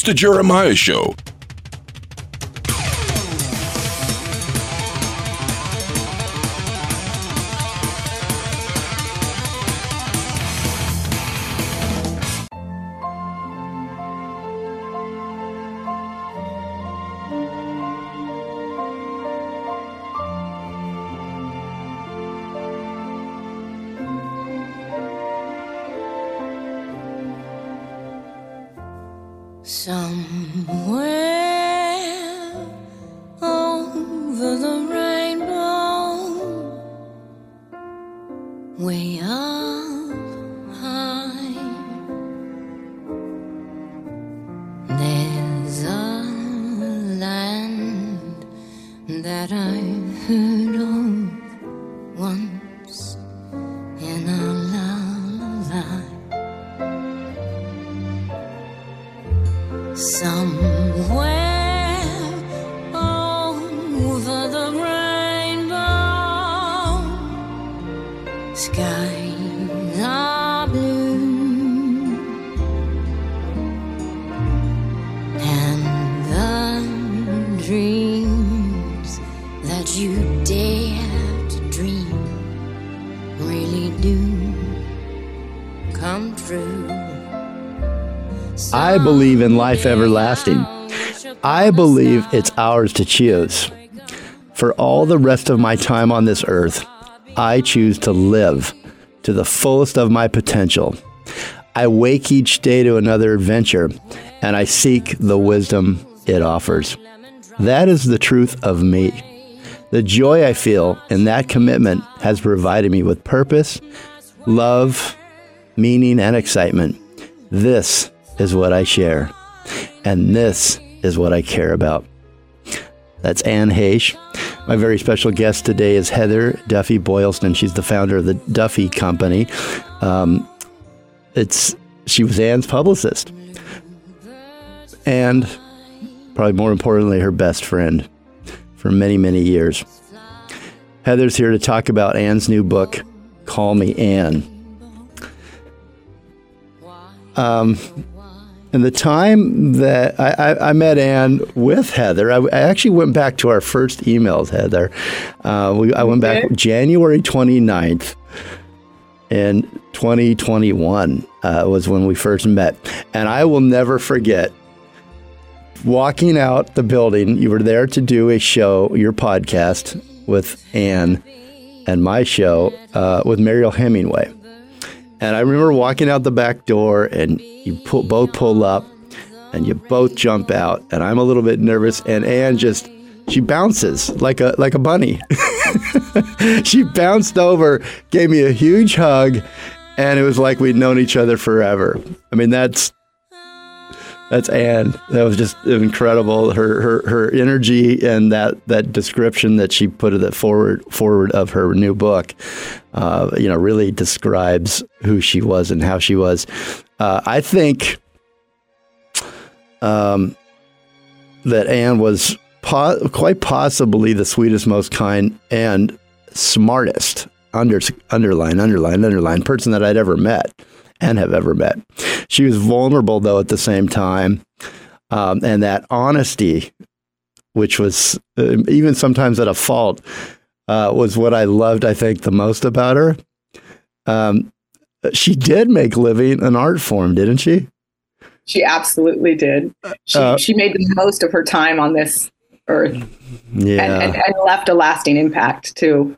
It's the Jeremiah Show. I believe in life everlasting. I believe it's ours to choose. For all the rest of my time on this earth, I choose to live to the fullest of my potential. I wake each day to another adventure, and I seek the wisdom it offers. That is the truth of me. The joy I feel in that commitment has provided me with purpose, love, meaning, and excitement. This is what I share, and this is what I care about. That's Anne Heche. My very special guest today is Heather Duffy Boylston. She's the founder of the Duffy Company. Um, it's she was Anne's publicist, and probably more importantly, her best friend for many many years. Heather's here to talk about Anne's new book, Call Me Anne. Um, and the time that I, I, I, met Anne with Heather, I, I, actually went back to our first emails, Heather. Uh, we, I went back January 29th in 2021 uh, was when we first met. And I will never forget walking out the building. You were there to do a show, your podcast with Anne and my show uh, with Mariel Hemingway. And I remember walking out the back door, and you both pull up, and you both jump out. And I'm a little bit nervous, and Anne just she bounces like a like a bunny. she bounced over, gave me a huge hug, and it was like we'd known each other forever. I mean, that's that's Anne. That was just incredible. Her her her energy and that that description that she put at the forward forward of her new book, uh, you know, really describes who she was and how she was. Uh, I think um, that Anne was po- quite possibly the sweetest, most kind, and smartest under underline underline underline person that I'd ever met and have ever met. She was vulnerable, though, at the same time. Um, and that honesty, which was uh, even sometimes at a fault, uh, was what I loved, I think, the most about her. Um, she did make living an art form, didn't she? She absolutely did. She, uh, she made the most of her time on this earth. Yeah. And, and, and left a lasting impact, too.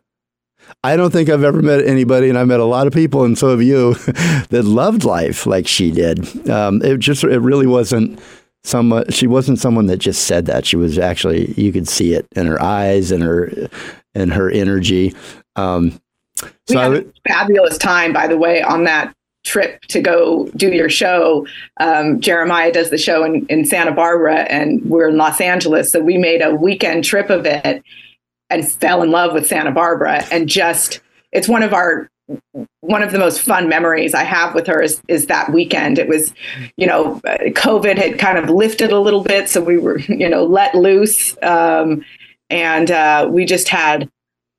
I don't think I've ever met anybody, and I met a lot of people, and so have you, that loved life like she did. Um, it just, it really wasn't someone. She wasn't someone that just said that. She was actually, you could see it in her eyes and her, and her energy. Um, so we had a fabulous time, by the way, on that trip to go do your show. Um, Jeremiah does the show in, in Santa Barbara, and we're in Los Angeles, so we made a weekend trip of it and fell in love with Santa Barbara and just it's one of our one of the most fun memories I have with her is is that weekend. It was, you know, COVID had kind of lifted a little bit, so we were, you know, let loose, um, and uh, we just had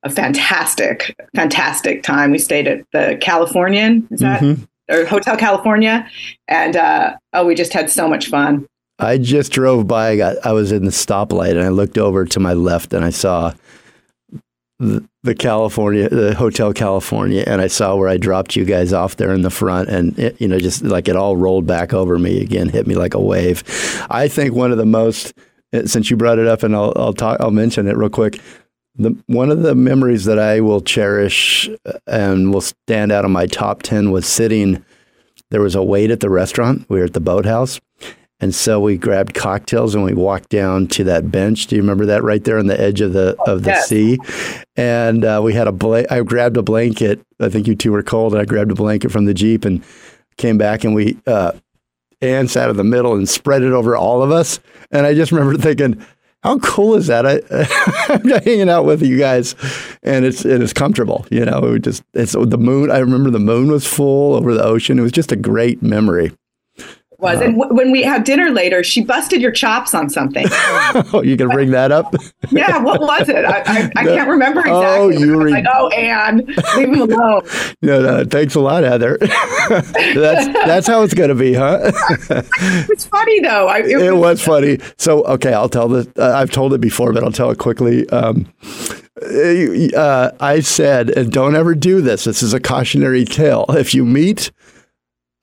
a fantastic, fantastic time. We stayed at the Californian, is that mm-hmm. or Hotel California, and uh, oh, we just had so much fun. I just drove by. I got. I was in the stoplight, and I looked over to my left, and I saw the, California, the Hotel California, and I saw where I dropped you guys off there in the front, and it, you know, just like it all rolled back over me again, hit me like a wave. I think one of the most, eh, since you brought it up, and I'll I'll talk, I'll mention it real quick. The, one of the memories that I will cherish uh, and will stand out on my top 10 was sitting. There was a wait at the restaurant. We were at the boathouse. And so we grabbed cocktails and we walked down to that bench. Do you remember that right there on the edge of the of the Yes. sea? And uh, we had a bla- I grabbed a blanket. I think you two were cold. And I grabbed a blanket from the jeep and came back and we uh, Anne sat in the middle and spread it over all of us. And I just remember thinking, how cool is that? I, I'm hanging out with you guys, and it's and it's comfortable. You know, it just it's the moon. I remember the moon was full over the ocean. It was just a great memory. Was and w- when we had dinner later, she busted your chops on something. Oh, you can bring that up. yeah, what was it? I, I, I can't remember exactly. Oh, you was like, oh, Anne, leave me alone. no, no, thanks a lot, Heather. that's that's how it's gonna be, huh? It's funny though. I, it was funny. So, okay, I'll tell this. Uh, I've told it before, but I'll tell it quickly. Um, uh, I said, and don't ever do this. This is a cautionary tale. If you meet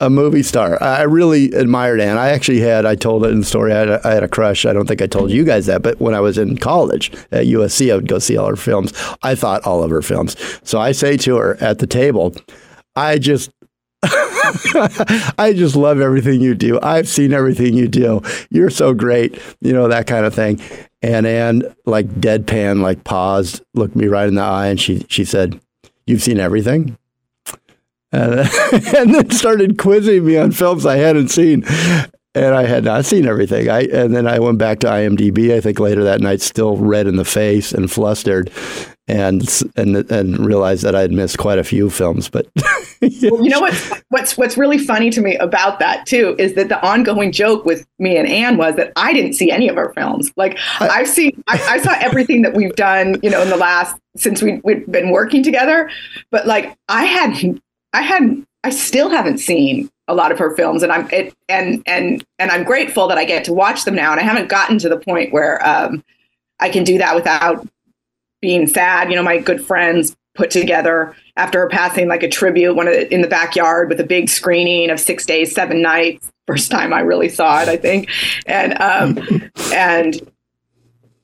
a movie star, I really admired Anne. I actually had, I told it in the story, I had, a, I had a crush. I don't think I told you guys that, but when I was in college at USC, I would go see all her films. I thought all of her films. So I say to her at the table, I just I just love everything you do. I've seen everything you do. You're so great, you know, that kind of thing. And Anne, like deadpan, like paused, looked me right in the eye, and she she said, "You've seen everything." Uh, and, and then started quizzing me on films I hadn't seen, and I had not seen everything. I and then I went back to IMDb. I think later that night, still red in the face and flustered, and and and realized that I had missed quite a few films. But Well, you know what's what's what's really funny to me about that too is that the ongoing joke with me and Anne was that I didn't see any of her films. Like I've seen, I, I saw everything that we've done, you know, in the last since we we've been working together. But like I had, I had, I still haven't seen a lot of her films, and I'm it, and and and I'm grateful that I get to watch them now. And I haven't gotten to the point where um, I can do that without being sad. You know, my good friends put together after her passing like a tribute one of the, in the backyard with a big screening of six days seven nights first time i really saw it i think and um and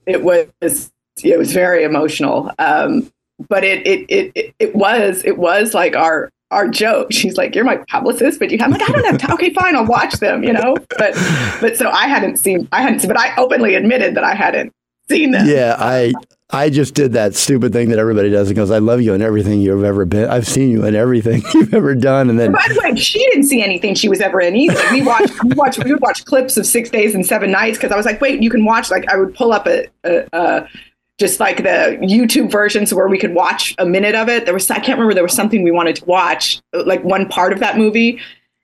it was it was very emotional um but it it it, it was it was like our our joke she's like you're my publicist but you have like i don't have time okay fine i'll watch them you know but but so i hadn't seen i hadn't but i openly admitted that i hadn't seen them yeah i I just did that stupid thing that everybody does and goes, I love you and everything you've ever been. I've seen you in everything you've ever done. And then by the way, she didn't see anything she was ever in either. We watched, we watched, we would watch clips of Six Days and Seven Nights because I was like, wait, you can watch. Like, I would pull up a, a, a just like the YouTube versions where we could watch a minute of it. There was, I can't remember, there was something we wanted to watch, like one part of that movie,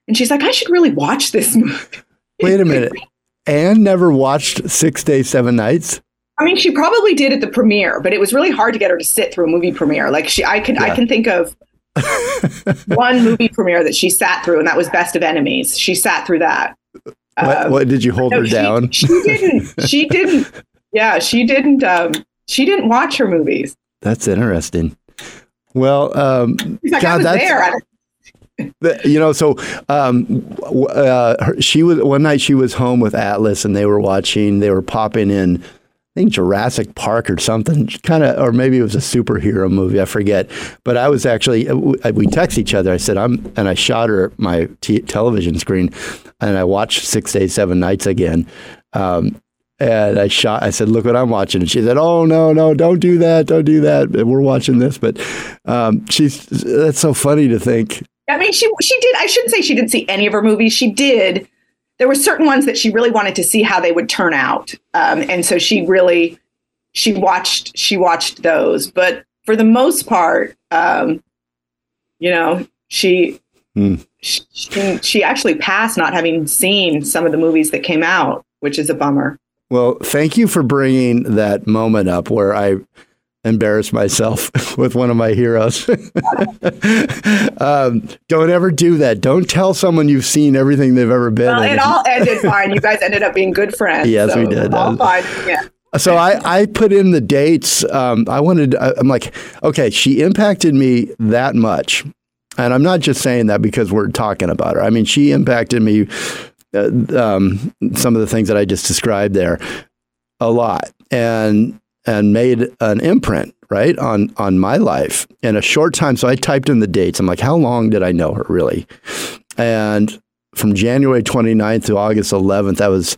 and she's like, I should really watch this movie. Wait a minute, Anne never watched Six Days, Seven Nights. I mean, she probably did at the premiere, but it was really hard to get her to sit through a movie premiere. Like she, I can, yeah. I can think of one movie premiere that she sat through, and that was Best of Enemies. She sat through that. What, um, what did you hold no, her she, down? She didn't. She didn't. Yeah, she didn't. Um, she didn't watch her movies. That's interesting. Well, um, like, God, that's, there. you know so um, uh, her, she was one night she was home with atlas and they were watching they were popping in I think Jurassic Park or something, kind of, or maybe it was a superhero movie. I forget. But I was actually, we text each other. I said, I'm, and I shot her my t- television screen, and I watched Six Days, Seven Nights again. Um, and I shot. I said, "Look what I'm watching." And she said, "Oh no, no, don't do that, don't do that." We're watching this, but um, she's. That's so funny to think. I mean, she she did. I shouldn't say she didn't see any of her movies. She did there were certain ones that she really wanted to see how they would turn out um, and so she really she watched she watched those but for the most part um, you know she, mm. she she actually passed not having seen some of the movies that came out which is a bummer well thank you for bringing that moment up where i embarrass myself with one of my heroes. um, don't ever do that. Don't tell someone you've seen everything they've ever been. Well, it all ended fine. You guys ended up being good friends. Yes, so we did. All fine. Yeah. So I, I put in the dates. Um, I wanted. I'm like, okay, she impacted me that much, and I'm not just saying that because we're talking about her. I mean, she impacted me. Uh, um, some of the things that I just described there, a lot, and and made an imprint right on on my life in a short time. So I typed in the dates. I'm like, how long did I know her really? And from January 29th to August 11th, that was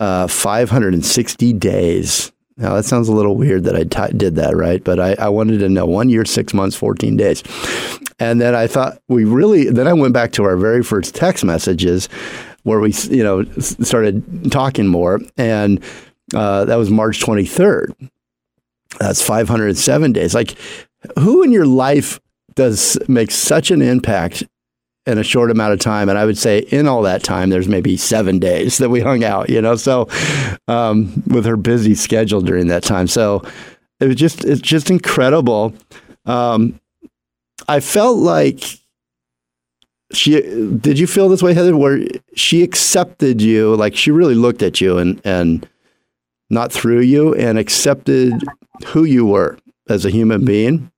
uh, 560 days. Now that sounds a little weird that I t- did that, right? But I, I wanted to know one year, six months, 14 days. And then I thought we really, then I went back to our very first text messages where we, you know, started talking more. And uh, that was March 23rd. That's 507 days. Like, who in your life does make such an impact in a short amount of time? And I would say in all that time, there's maybe seven days that we hung out, you know, so um, with her busy schedule during that time. So it was just, it's just incredible. Um, I felt like she, did you feel this way, Heather, where she accepted you, like she really looked at you and, and, not through you and accepted who you were as a human mm-hmm. being.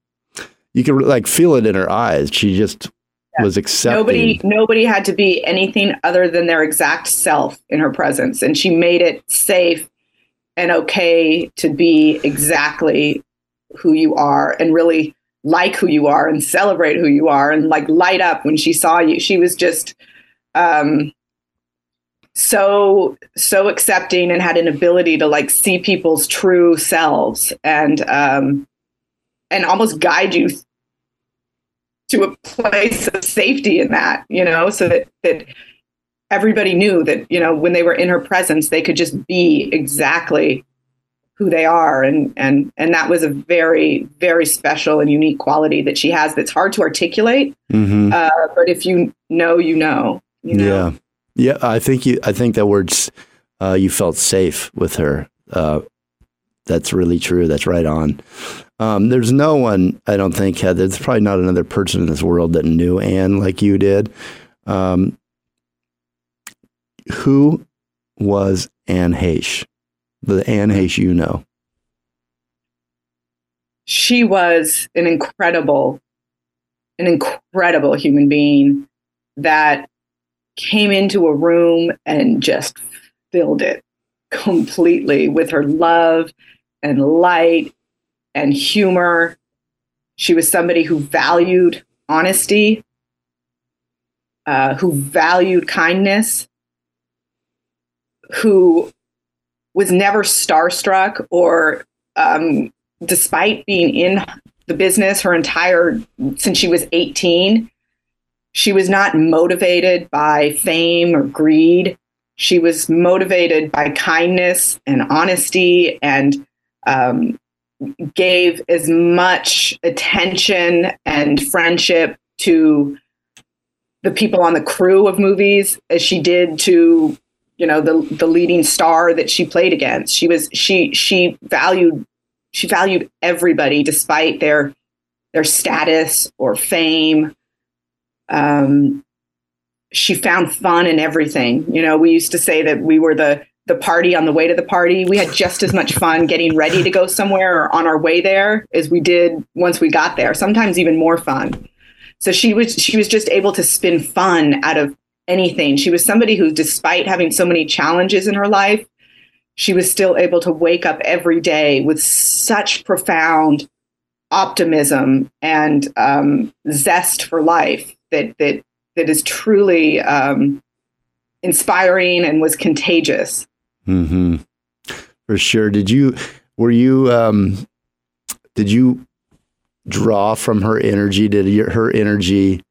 You could like feel it in her eyes. She just yeah. was accepting. Nobody, nobody had to be anything other than their exact self in her presence, and she made it safe and okay to be exactly who you are, and really like who you are, and celebrate who you are, and like light up when she saw you. She was just. Um, so so accepting and had an ability to like see people's true selves and um and almost guide you to a place of safety in that you know so that that everybody knew that you know when they were in her presence they could just be exactly who they are and and and that was a very very special and unique quality that she has that's hard to articulate mm-hmm. uh, but if you know you know you know yeah yeah, I think you. I think that words. Uh, you felt safe with her. Uh, that's really true. That's right on. Um, there's no one. I don't think. Heather, there's probably not another person in this world that knew Anne like you did. Um, who was Anne Heche? The Anne Heche you know. She was an incredible, an incredible human being that came into a room and just filled it completely with her love and light and humor. She was somebody who valued honesty, uh, who valued kindness, who was never starstruck or, um, despite being in the business her entire since she was 18 she was not motivated by fame or greed. She was motivated by kindness and honesty and um, gave as much attention and friendship to the people on the crew of movies as she did to you know the the leading star that she played against she was she she valued she valued everybody despite their their status or fame um, she found fun in everything. You know, we used to say that we were the the party on the way to the party. We had just as much fun getting ready to go somewhere or on our way there as we did once we got there. Sometimes even more fun. So she was she was just able to spin fun out of anything. She was somebody who, despite having so many challenges in her life, she was still able to wake up every day with such profound optimism and um, zest for life that that that is truly um, inspiring and was contagious. Mm-hmm. For sure. Did you were you um, did you draw from her energy? Did your, her energy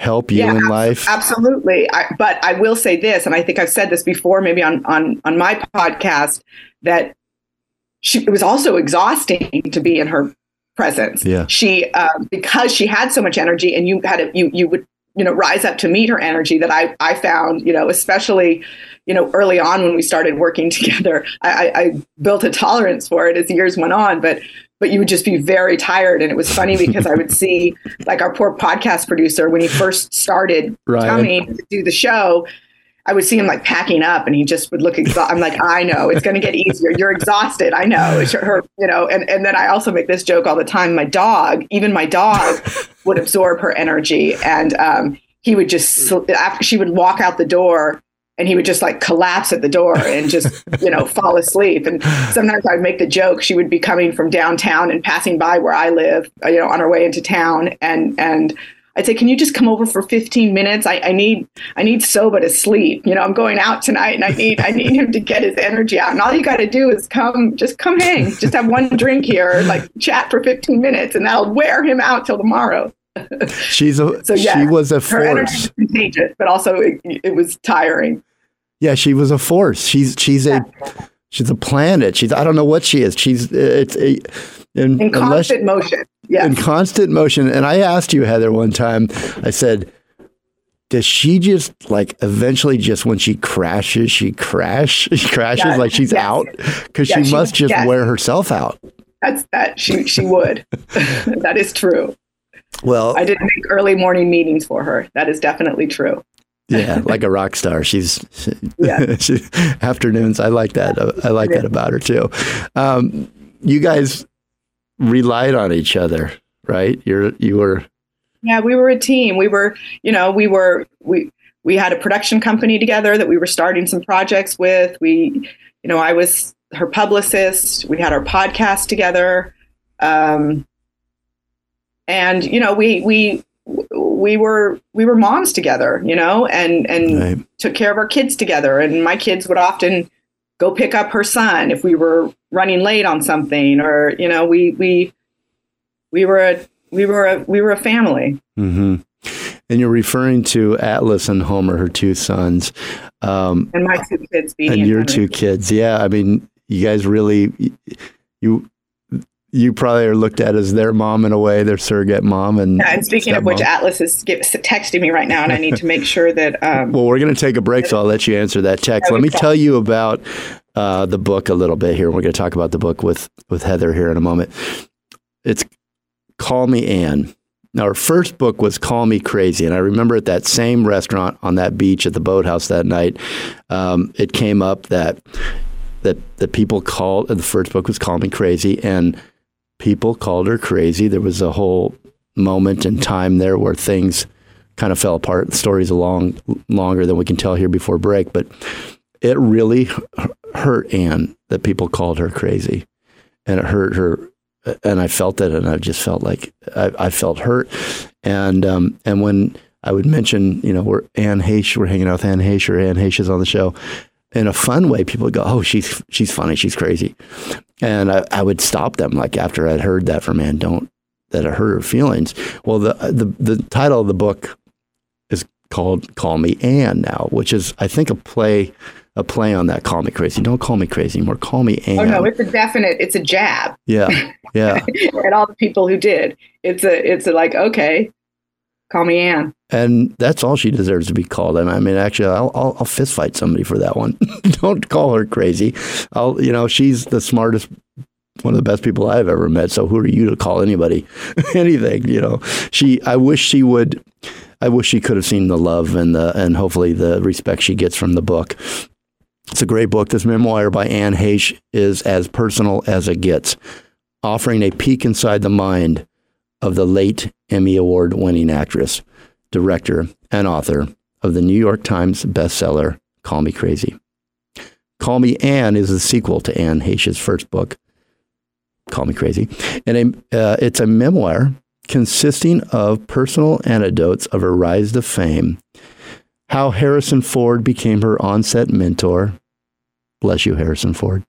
help you yeah, in life? Absolutely. I, but I will say this, and I think I've said this before, maybe on on on my podcast, that she, it was also exhausting to be in her presence. Yeah. She um, because she had so much energy, and you had to, you you would you know rise up to meet her energy. That I I found you know especially you know early on when we started working together, I, I built a tolerance for it as years went on, but but you would just be very tired. And it was funny because I would see like our poor podcast producer when he first started Ryan. coming to do the show. I would see him like packing up, and he just would look exhausted. I'm like, I know it's going to get easier. You're exhausted. I know. It's her, you know. And and then I also make this joke all the time. My dog, even my dog, would absorb her energy, and um, he would just after she would walk out the door and he would just like collapse at the door and just you know fall asleep and sometimes i'd make the joke she would be coming from downtown and passing by where i live you know on her way into town and and I'd say, can you just come over for 15 minutes? I, I need I need Soba to sleep. You know, I'm going out tonight and I need I need him to get his energy out. And all you gotta do is come just come hang. Just have one drink here, like chat for 15 minutes and that'll wear him out till tomorrow. She's a so, yeah, she was a force. contagious, but also it, it, was tiring. Yeah, she was a force. She's she's a she's a planet. She's I don't know what she is. She's it's a in, in constant motion. Yeah. In constant motion. And I asked you, Heather, one time, I said, does she just like eventually just when she crashes, she crash, she crashes yes. like she's yes. out? Because yes. she must just wear herself out. That's that she she would. that is true. Well, I didn't make early morning meetings for her. That is definitely true. Yeah, like a rock star. She's yeah. she, afternoons. I like that. I like that about her too. Um, you guys relied on each other, right? You're you were Yeah, we were a team. We were, you know, we were we we had a production company together that we were starting some projects with. We, you know, I was her publicist. We had our podcast together. Um, and you know, we we we were we were moms together, you know, and and right. took care of our kids together. And my kids would often go pick up her son if we were running late on something or you know we we we were a we were a we were a family mm-hmm. and you're referring to atlas and homer her two sons um, and my two kids and, and your two kids yeah i mean you guys really you you probably are looked at as their mom in a way, their surrogate mom. And, yeah, and speaking of which, Atlas is texting me right now, and I need to make sure that. Um, well, we're going to take a break, so I'll let you answer that text. Let me tell you about uh, the book a little bit here. We're going to talk about the book with with Heather here in a moment. It's Call Me Anne. Now, our first book was Call Me Crazy. And I remember at that same restaurant on that beach at the boathouse that night, um, it came up that that that people called the first book was Call Me Crazy, and people called her crazy. There was a whole moment in time there where things kind of fell apart. The story's long longer than we can tell here before break, but it really hurt Anne that people called her crazy, and it hurt her. And I felt it, and I just felt like I, I felt hurt. And um, and when I would mention, you know, we're Anne Heche, we're hanging out with Anne Heche, or Anne Heche is on the show, in a fun way, people would go, "Oh, she's she's funny, she's crazy," and I, I would stop them like after I'd heard that from Anne, don't that it hurt her feelings. Well, the the the title of the book is called "Call Me Anne" now, which is I think a play a play on that. Call me crazy. Don't call me crazy anymore. Call me Anne. Oh no, it's a definite. It's a jab. Yeah, yeah. and all the people who did. It's a. It's a like okay, call me Anne. And that's all she deserves to be called. And I mean, actually, I'll, I'll, I'll fist fight somebody for that one. Don't call her crazy. I'll, you know, she's the smartest, one of the best people I've ever met. So who are you to call anybody anything? You know, she. I wish she would. I wish she could have seen the love and the and hopefully the respect she gets from the book. It's a great book. This memoir by Anne Heche is as personal as it gets, offering a peek inside the mind of the late Emmy Award winning actress director, and author of the New York Times bestseller, Call Me Crazy. Call Me Anne is a sequel to Anne Heche's first book, Call Me Crazy. And uh, it's a memoir consisting of personal anecdotes of her rise to fame, how Harrison Ford became her onset mentor. Bless you, Harrison Ford.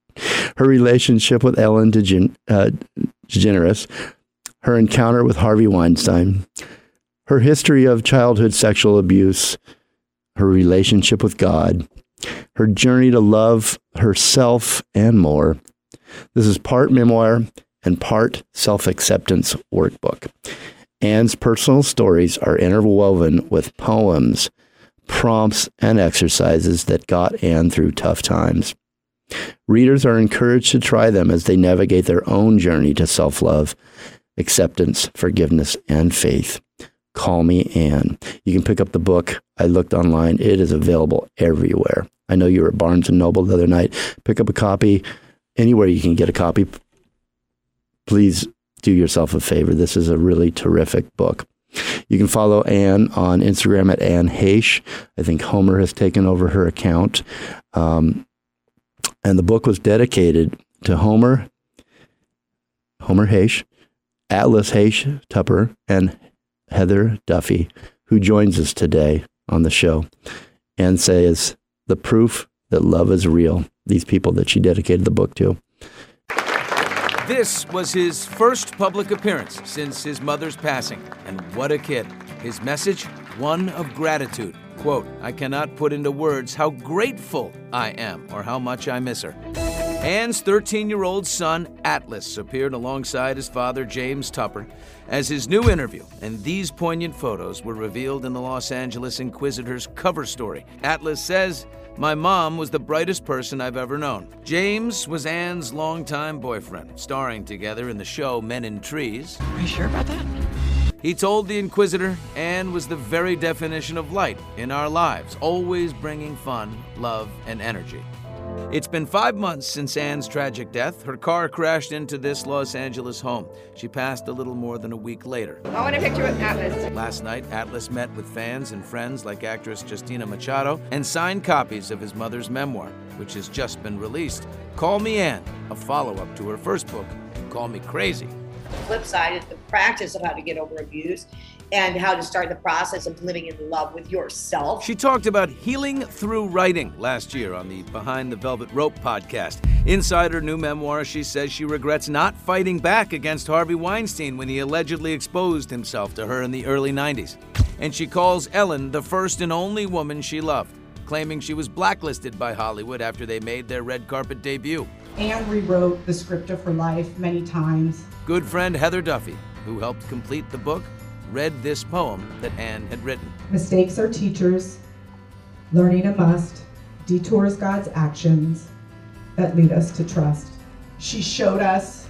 Her relationship with Ellen uh, DeGeneres, her encounter with Harvey Weinstein, her history of childhood sexual abuse, her relationship with God, her journey to love herself, and more. This is part memoir and part self acceptance workbook. Anne's personal stories are interwoven with poems, prompts, and exercises that got Anne through tough times. Readers are encouraged to try them as they navigate their own journey to self love, acceptance, forgiveness, and faith. Call Me Anne. You can pick up the book. I looked online. It is available everywhere. I know you were at Barnes and Noble the other night. Pick up a copy anywhere you can get a copy. Please do yourself a favor. This is a really terrific book. You can follow Anne on Instagram at Anne Heche. I think Homer has taken over her account. Um, and the book was dedicated to Homer, Homer Heche, Atlas Heche Tupper, and Heather Duffy, who joins us today on the show and says the proof that love is real. These people that she dedicated the book to. This was his first public appearance since his mother's passing. And what a kid. His message, one of gratitude. Quote, I cannot put into words how grateful I am or how much I miss her. Anne's 13 year old son, Atlas, appeared alongside his father, James Tupper, as his new interview, and these poignant photos were revealed in the Los Angeles Inquisitor's cover story. Atlas says, My mom was the brightest person I've ever known. James was Anne's longtime boyfriend, starring together in the show Men in Trees. Are you sure about that? He told the Inquisitor Anne was the very definition of light in our lives, always bringing fun, love, and energy. It's been five months since Anne's tragic death. Her car crashed into this Los Angeles home. She passed a little more than a week later. I want a picture with Atlas. Last night, Atlas met with fans and friends like actress Justina Machado and signed copies of his mother's memoir, which has just been released. Call Me Anne, a follow up to her first book, Call Me Crazy. The flip side is the practice of how to get over abuse and how to start the process of living in love with yourself. She talked about healing through writing last year on the Behind the Velvet Rope podcast. Inside her new memoir, she says she regrets not fighting back against Harvey Weinstein when he allegedly exposed himself to her in the early 90s. And she calls Ellen the first and only woman she loved, claiming she was blacklisted by Hollywood after they made their red carpet debut. Anne rewrote the script of her life many times. Good friend Heather Duffy, who helped complete the book, read this poem that Anne had written. Mistakes are teachers, learning a must, detours God's actions that lead us to trust. She showed us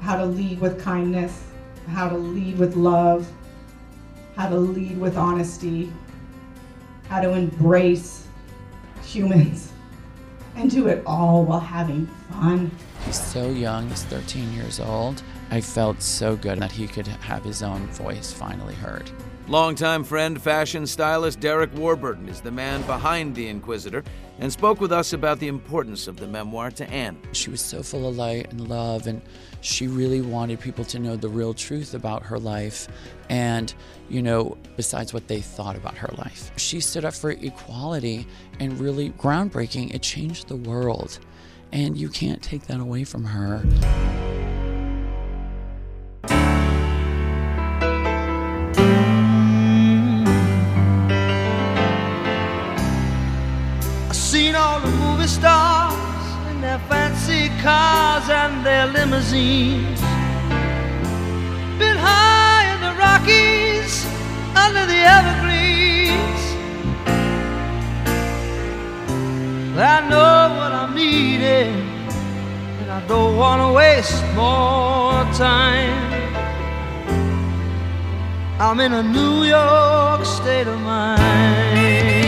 how to lead with kindness, how to lead with love, how to lead with honesty, how to embrace humans, and do it all while having fun. He's so young, he's 13 years old. I felt so good that he could have his own voice finally heard. Longtime friend, fashion stylist Derek Warburton is the man behind The Inquisitor and spoke with us about the importance of the memoir to Anne. She was so full of light and love, and she really wanted people to know the real truth about her life and, you know, besides what they thought about her life. She stood up for equality and really groundbreaking. It changed the world, and you can't take that away from her. Their fancy cars and their limousines. Been high in the Rockies under the evergreens. I know what I'm needing, and I don't want to waste more time. I'm in a New York state of mind.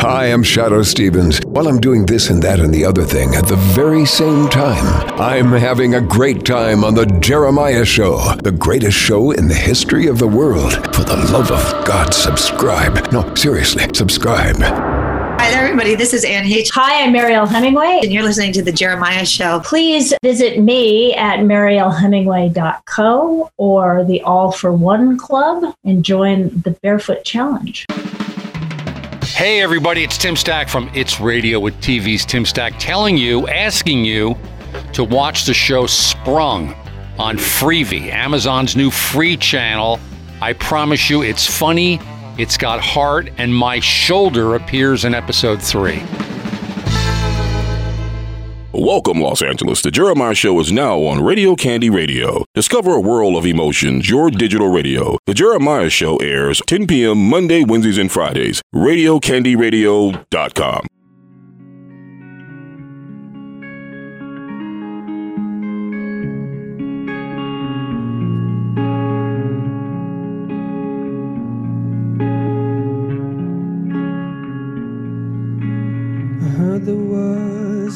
Hi, I'm Shadoe Stevens. While I'm doing this and that and the other thing at the very same time, I'm having a great time on The Jeremiah Show, the greatest show in the history of the world. For the love of God, subscribe. No, seriously, subscribe. Hi there, everybody. This is Anne H. Hi, I'm Mariel Hemingway. And you're listening to The Jeremiah Show. Please visit me at marielhemingway.co or the All for One Club and join the Barefoot Challenge. Hey, everybody, it's Tim Stack from It's Radio with TV's Tim Stack telling you, asking you to watch the show Sprung on Freevee, Amazon's new free channel. I promise you, it's funny, it's got heart, and my shoulder appears in episode three. Welcome, Los Angeles. The Jeremiah Show is now on Radio Candy Radio. Discover a world of emotions, your digital radio. The Jeremiah Show airs 10 p.m. Monday, Wednesdays, and Fridays. RadioCandyRadio.com.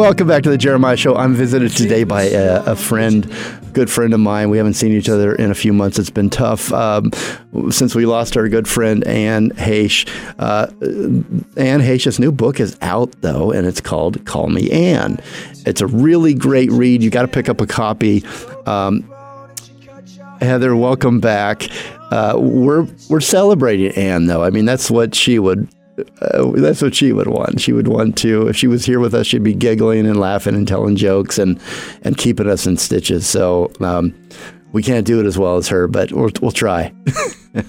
Welcome back to the Jeremiah Show. I'm visited today by a, a friend, good friend of mine. We haven't seen each other in a few months. It's been tough um, since we lost our good friend Anne Heche. Uh, Anne Heche's new book is out though, and it's called "Call Me Anne." It's a really great read. You got to pick up a copy. Um, Heather, welcome back. Uh, we're we're celebrating Anne though. I mean, that's what she would. Uh, that's what she would want. She would want to, if she was here with us, she'd be giggling and laughing and telling jokes and, and keeping us in stitches. So um, we can't do it as well as her, but we'll, we'll try.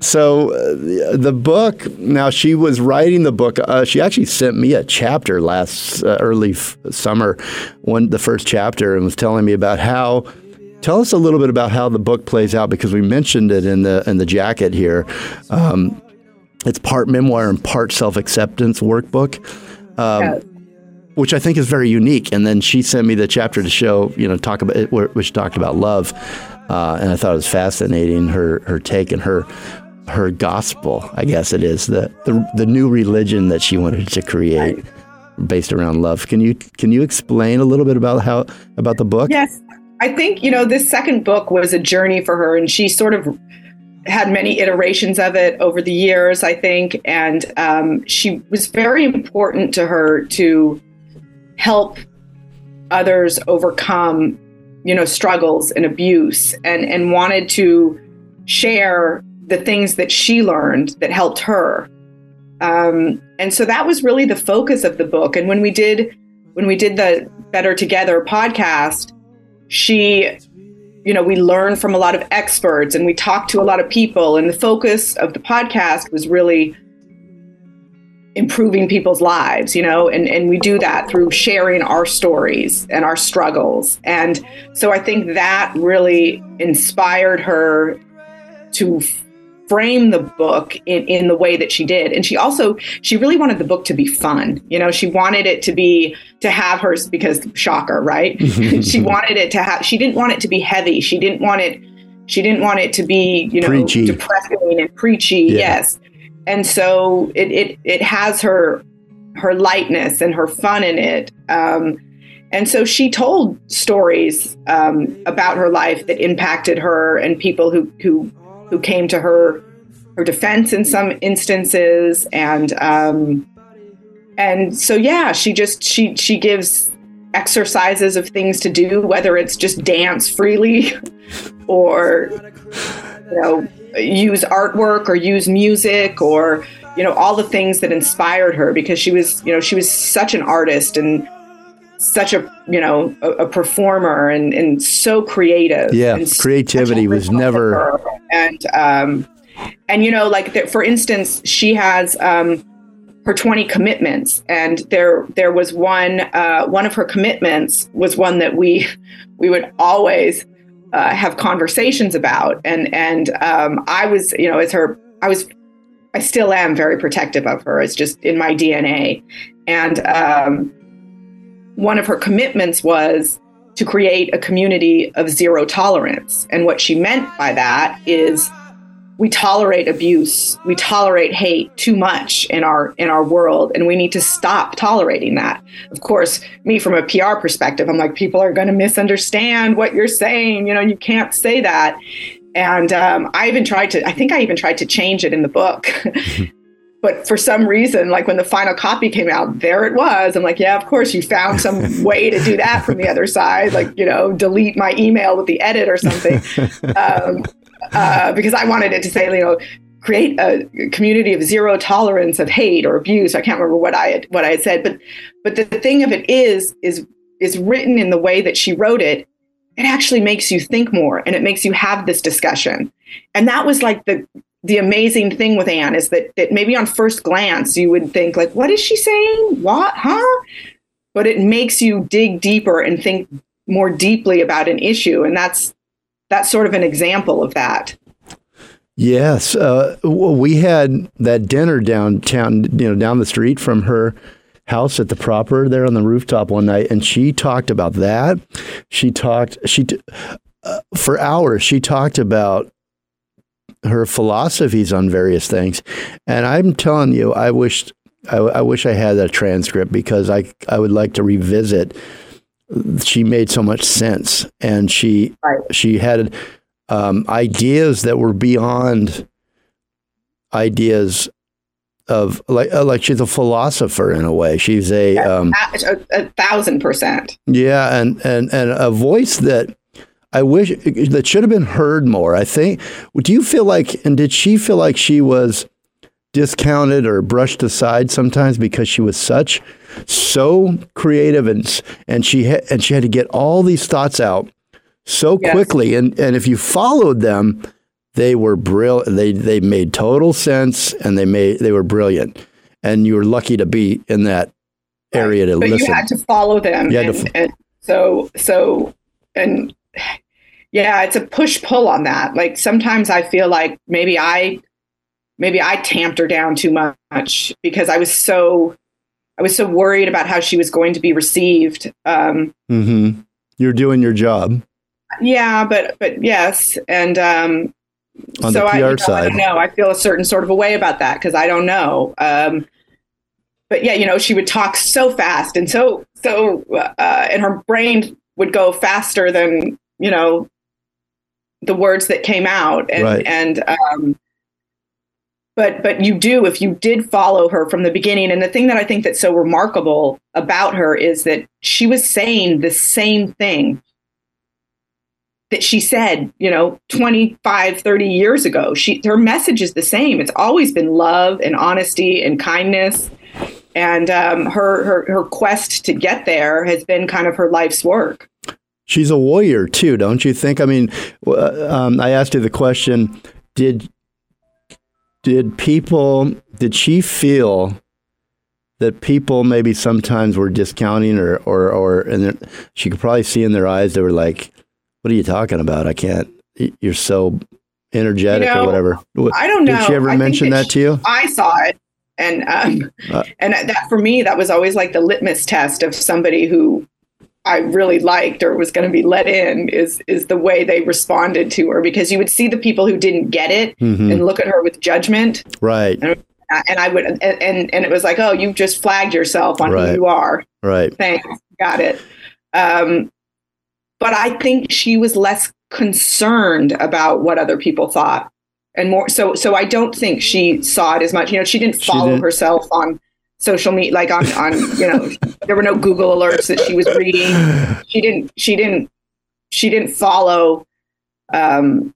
so uh, the book, now she was writing the book. Uh, she actually sent me a chapter last uh, early f- summer, one the first chapter, and was telling me about how. Tell us a little bit about how the book plays out because we mentioned it in the in the jacket here. Um, it's part memoir and part self acceptance workbook, um, which I think is very unique. And then she sent me the chapter to show, you know, talk about it, which talked about love, uh, and I thought it was fascinating her her take and her her gospel. I guess it is the the, the new religion that she wanted to create. Based around love, can you can you explain a little bit about how about the book? Yes. I think, you know, this second book was a journey for her, and she sort of had many iterations of it over the years, I think. And um, she was very important to her to help others overcome, you know, struggles and abuse and, and wanted to share the things that she learned that helped her. Um, and so that was really the focus of the book. And when we did when we did the Better Together podcast, she you know we learned from a lot of experts and we talked to a lot of people. And the focus of the podcast was really improving people's lives you know and and we do that through sharing our stories and our struggles. And so i think that really inspired her to frame the book in, in the way that she did. And she also she really wanted the book to be fun. You know she wanted it to be to have hers because shocker right? She wanted it to have she didn't want it to be heavy. She didn't want it she didn't want it to be you know Preachy. depressing and preachy Yeah. yes. And so it, it it has her her lightness and her fun in it. Um, and so she told stories um, about her life that impacted her and people who who who came to her her defense in some instances and um, and so yeah she just she she gives exercises of things to do whether it's just dance freely or you know use artwork or use music or you know all the things that inspired her because she was you know she was such an artist and such a you know a, a performer and and so creative Yeah, and creativity was never. and um and you know like the, for instance she has um her 20 commitments and there there was one uh one of her commitments was one that we we would always uh, have conversations about. And and um i was you know as her i was i still am very protective of her. It's just in my dna and um one of her commitments was to create a community of zero tolerance. And what she meant by that is we tolerate abuse. We tolerate hate too much in our in our world and we need to stop tolerating that. Of course me from a pr perspective i'm like people are going to misunderstand what you're saying you know you can't say that. And um, i even tried to i think i even tried to change it in the book but for some reason like when the final copy came out there it was i'm like yeah of course you found some way to do that from the other side like you know delete my email with the edit or something um, uh, because I wanted it to say, you know, create a community of zero tolerance of hate or abuse. I can't remember what I had, what I had said, but but the thing of it is is is written in the way that she wrote it. It actually makes you think more, and it makes you have this discussion. And that was like the the amazing thing with Anne is that that maybe on first glance you would think like, what is she saying? What? Huh? But it makes you dig deeper and think more deeply about an issue, and that's that's sort of an example of that. Yes, uh, we had that dinner downtown, you know, down the street from her house at the proper there on the rooftop one night, and she talked about that. She talked she t- uh, for hours. She talked about her philosophies on various things, and I'm telling you, I wished I, I wish I had that transcript because I I would like to revisit she made so much sense, and she right. she had um, ideas that were beyond ideas of like uh, like she's a philosopher in a way. She's a, um, a, a thousand percent. Yeah, and and and a voice that I wish that should have been heard more. I think. Do you feel like, and did she feel like she was discounted or brushed aside sometimes because she was such so creative and and she ha- and she had to get all these thoughts out so yes. quickly and and if you followed them they were brilliant they they made total sense and they made they were brilliant and you were lucky to be in that area to but listen you had to follow them and, to, and so so and yeah it's a push pull on that like sometimes i feel like maybe i maybe I tamped her down too much because I was so I was so worried about how she was going to be received. Um, mm-hmm. You're doing your job. Yeah, but but yes, and um, on so the PR I, you know, side, I don't know. I feel a certain sort of a way about that because I don't know. Um, but yeah, you know, she would talk so fast and so so, uh, and her brain would go faster than you know the words that came out, and right. and um, but but you do if you did follow her from the beginning. And the thing that i think that's so remarkable about her is that she was saying the same thing that she said you know 25 30 years ago. She her message is the same. It's always been love and honesty and kindness. And um, her, her her quest to get there has been kind of her life's work she's a warrior too don't you think? I mean um, i asked you the question did did people did she feel that people maybe sometimes were discounting or or or and she could probably see in their eyes they were like what are you talking about? I can't you're so energetic you know, or whatever i don't know did she ever I mention that, that to you? i saw it and um uh, and that for me that was always like the litmus test of somebody who I really liked or was going to be let in is is the way they responded to her because you would see the people who didn't get it mm-hmm. and look at her with judgment. Right. And, and I would and, and, and it was like, "Oh, you've just flagged yourself on right. who you are." Right. Thanks. Got it. Um, but I think she was less concerned about what other people thought and more so so I don't think she saw it as much. You know, she didn't follow she didn't. herself on social media like on on you know there were no google alerts that she was reading. She didn't she didn't she didn't follow um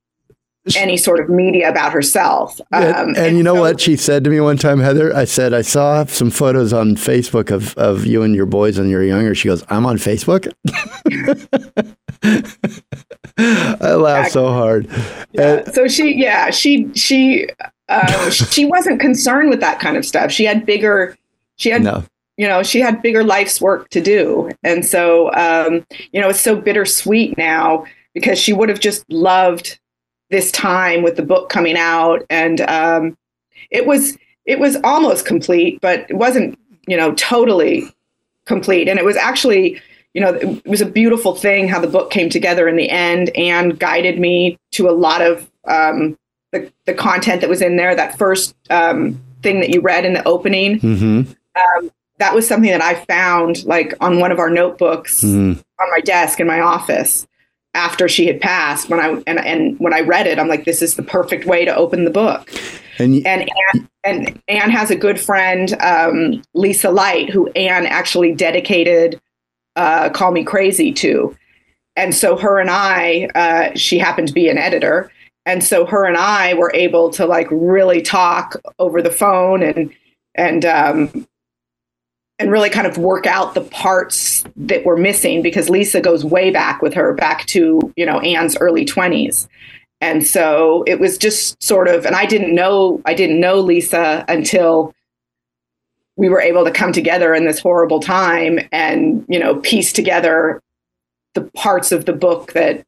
any sort of media about herself. Um, and, and, you know so, what she said to me one time heather? I said i saw some photos on facebook of, of you and your boys when you're younger. She goes i'm on facebook? I laughed so hard. Yeah. And, so she yeah she she uh, she wasn't concerned with that kind of stuff. She had bigger she had no. you know she had bigger life's work to do and so um, you know it's so bittersweet now because she would have just loved this time with the book coming out and um, it was it was almost complete but it wasn't you know totally complete and it was actually you know it was a beautiful thing how the book came together in the end and guided me to a lot of um, the, the content that was in there, that first um, thing that you read in the opening, Mm-hmm. Um, that was something that I found like on one of our notebooks Mm. on my desk in my office after she had passed. When I and and when I read it, I'm like, this is the perfect way to open the book. And y- And Anne, and Anne has a good friend, um, Lisa Light, who Anne actually dedicated uh, "Call Me Crazy" to, and so her and I, uh, she happened to be an editor, and so her and I were able to like really talk over the phone and and um, and really kind of work out the parts that were missing because Lisa goes way back with her, back to you know Anne's early twenties, and so it was just sort of. And I didn't know I didn't know Lisa until we were able to come together in this horrible time and you know piece together the parts of the book that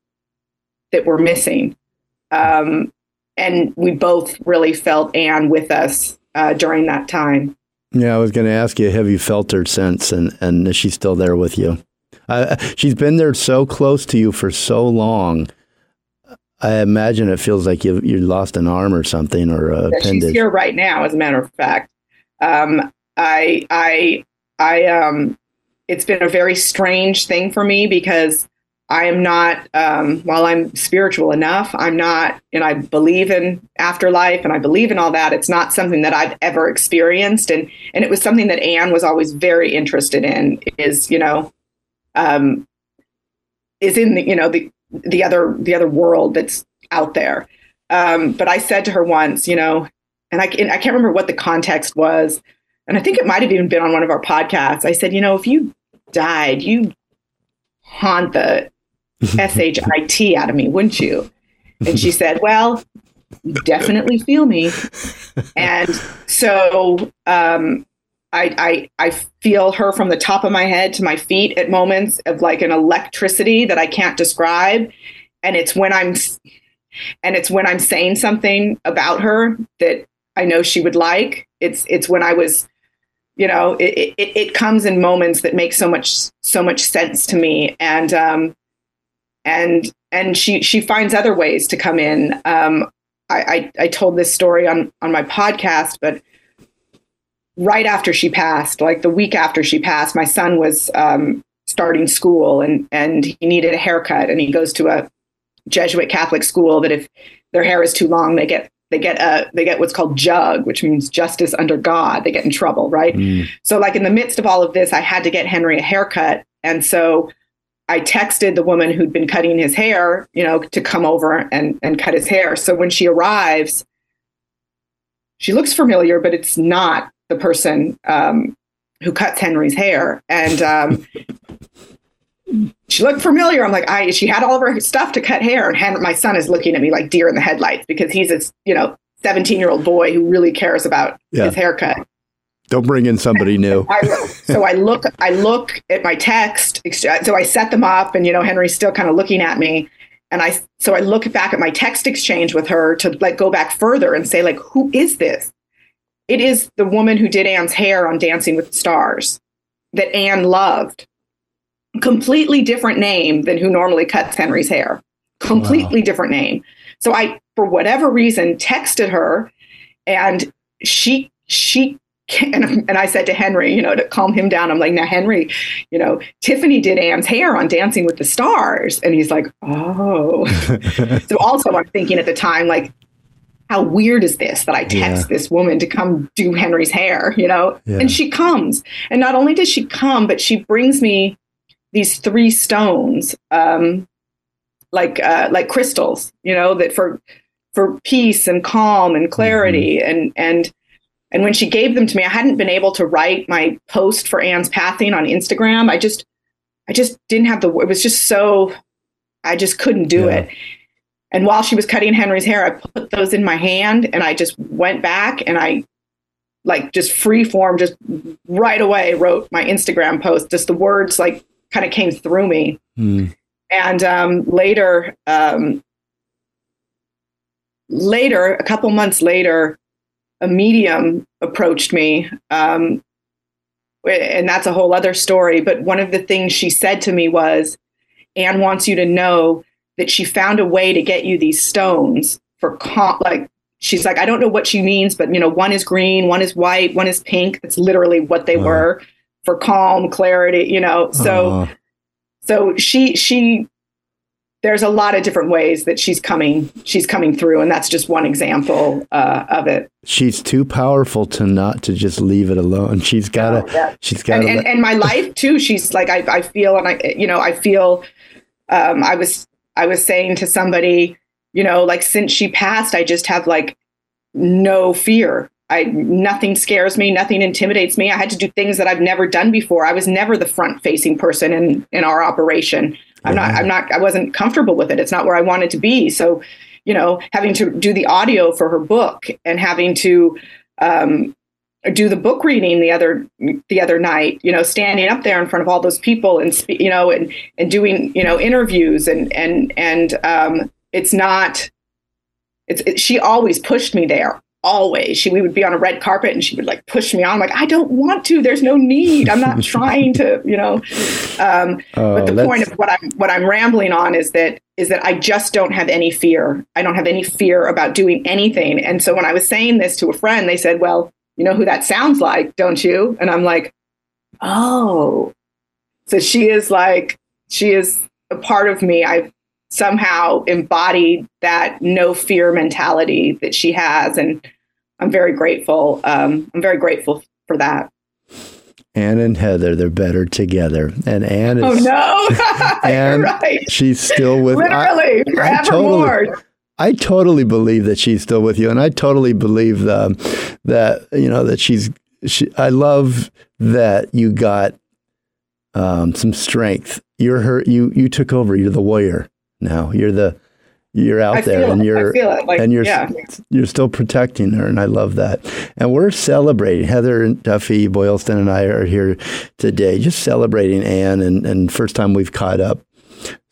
that were missing. Um, and we both really felt Anne with us uh, during that time. Yeah, I was going to ask you, have you felt her since, and and is she still there with you? Uh, she's been there so close to you for so long. I imagine it feels like you you lost an arm or something or a Yeah, she's here right now, as a matter of fact. Um, I, I, I, um, it's been a very strange thing for me because I am not, um, while I'm spiritual enough, I'm not, and I believe in afterlife and I believe in all that. It's not something that I've ever experienced. And, and it was something that Anne was always very interested in is, you know, um, is in the, you know, the, the other, the other world that's out there. Um, but I said to her once, you know, and I, and I can't remember what the context was. And I think it might have even been on one of our podcasts. I said, you know, if you died, you haunt the S-H-I-T out of me, wouldn't you? And she said, well, you definitely feel me. And so um, I, I, I feel her from the top of my head to my feet at moments of like an electricity that I can't describe. And it's when I'm and it's when I'm saying something about her that I know she would like. It's it's when I was, you know, it it, it comes in moments that make so much so much sense to me, and um, and and she she finds other ways to come in. Um, I, I I told this story on on my podcast, but right after she passed, like the week after she passed, my son was um, starting school and and he needed a haircut, and he goes to a Jesuit Catholic school that if their hair is too long, they get they get a they get what's called jug, which means justice under God. They get in trouble, right? So like in the midst of all of this, I had to get Henry a haircut, and so I texted the woman who'd been cutting his hair, you know, to come over and and cut his hair. So when she arrives, she looks familiar, but it's not the person um, who cuts Henry's hair, and. Um, she looked familiar. I'm like, I. She had all of her stuff to cut hair, and Hen- my son is looking at me like deer in the headlights because he's a you know 17 year old boy who really cares about Yeah. his haircut. Don't bring in somebody new. I, so I look, I look at my text. So I set them up, and you know, Henry's still kind of looking at me, and I. So I look back at my text exchange with her to like go back further and say like, who is this? It is the woman who did Anne's hair on Dancing with the Stars that Anne loved. Completely different name than who normally cuts Henry's hair. Completely different name. So I, for whatever reason, texted her, and she she and, and I said to Henry, you know, to calm him down, I'm like, now Henry, you know, Tiffany did Anne's hair on Dancing with the Stars, and he's like, oh. so also, I'm thinking at the time, like, how weird is this that I text this woman to come do Henry's hair, you know? Yeah. And she comes, and not only does she come, but she brings me these three stones, um, like uh, like crystals, you know, that for for peace and calm and clarity, and and and when she gave them to me, I hadn't been able to write my post for Anne's Pathing on Instagram. I just I just didn't have the. It was just so. I just couldn't do it. And while she was cutting Henry's hair, I put those in my hand and I just went back and I like just free form, just right away wrote my Instagram post. Just the words like kind of came through me. Mm. And um, later, um, later, a couple months later, a medium approached me. Um, and that's a whole other story. But one of the things she said to me was, Anne wants you to know that she found a way to get you these stones for calm, like she's like, I don't know what she means, but you know, one is green, one is white, one is pink. That's literally what they Wow. were for calm, clarity, you know. So so she she there's a lot of different ways that she's coming she's coming through and that's just one example uh, of it she's too powerful to not to just leave it alone. She's got to. yeah. She's got and, and, and my life too she's like I, I feel and i you know i feel um i was i was saying to somebody you know like since she passed i just have like no fear i nothing scares me nothing intimidates me i had to do things that i've never done before i was never the front facing person in in our operation i'm not i'm not i wasn't comfortable with it. It's not where i wanted to be. So you know having to do the audio for her book and having to um do the book reading the other the other night you know standing up there in front of all those people and spe- you know and and doing you know interviews and and and um it's not it's it, she always pushed me there always she we would be on a red carpet and she would like push me on I'm like I don't want to there's no need I'm not trying to you know um Oh, but the let's- point of what I'm what I'm rambling on is that is that I just don't have any fear. I don't have any fear about doing anything. And so when I was saying this to a friend, they said, "Well, you know who that sounds like, don't you?" And I'm like, "Oh." So she is like she is a part of me. I've somehow embodied that no fear mentality that she has and I'm very grateful. Um, I'm very grateful for that. Anne and Heather, they're better together. And Anne is. Oh no! Anne, right. she's still with. Literally, forevermore. I totally believe that she's still with you, and I totally believe um, that you know that she's. She, I love that you got um, some strength. You're her. You you took over. You're the warrior now. You're the. You're out I there, and you're like, and you're yeah. you're still protecting her, and I love that. And we're celebrating. Heather and Duffy Boylston and I are here today, just celebrating Anne, and and first time we've caught up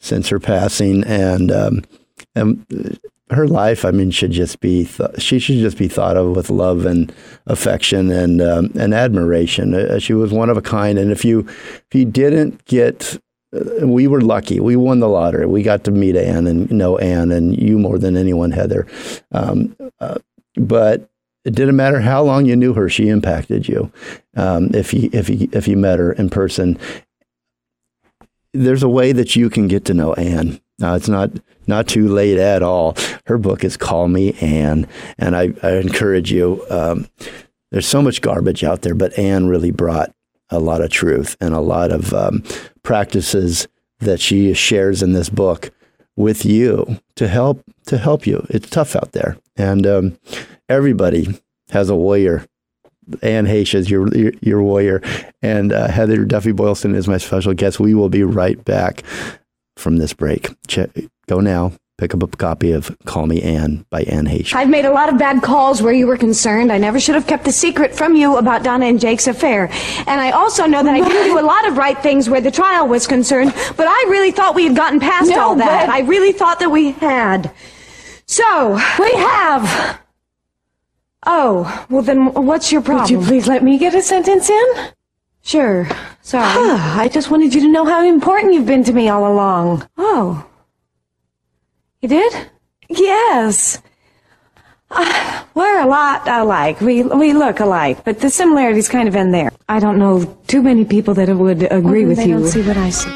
since her passing, and um, and her life, I mean, should just be th- she should just be thought of with love and affection and um, and admiration. Uh, she was one of a kind, and if you if you didn't get we were lucky. We won the lottery. We got to meet Anne and know Anne and you more than anyone, Heather. Um, uh, but it didn't matter how long you knew her; she impacted you. Um, if you if you if you met her in person, there's a way that you can get to know Anne. Uh, it's not not too late at all. Her book is Call Me Anne, and I, I encourage you. Um, there's so much garbage out there, but Anne really brought a lot of truth and a lot of um, practices that she shares in this book with you to help to help you. It's tough out there, and um, everybody has a warrior. Anne Heche is your, your your warrior, and uh, Heather Duffy Boylston is my special guest. We will be right back from this break. Go now. Pick up a copy of Call Me Anne by Anne Heche. I've made a lot of bad calls where you were concerned. I never should have kept the secret from you about Donna and Jake's affair. And I also know that I didn't do a lot of right things where the trial was concerned, but I really thought we had gotten past No, all that. but- I really thought that we had. So. We have. Oh, well then what's your problem? Would you please let me get a sentence in? Sure. Sorry. I just wanted you to know how important you've been to me all along. Oh. You did? Yes. Uh, we're a lot alike. We we look alike, but the similarities kind of end there. I don't know too many people that would agree Oh, with they you. don't see what I see.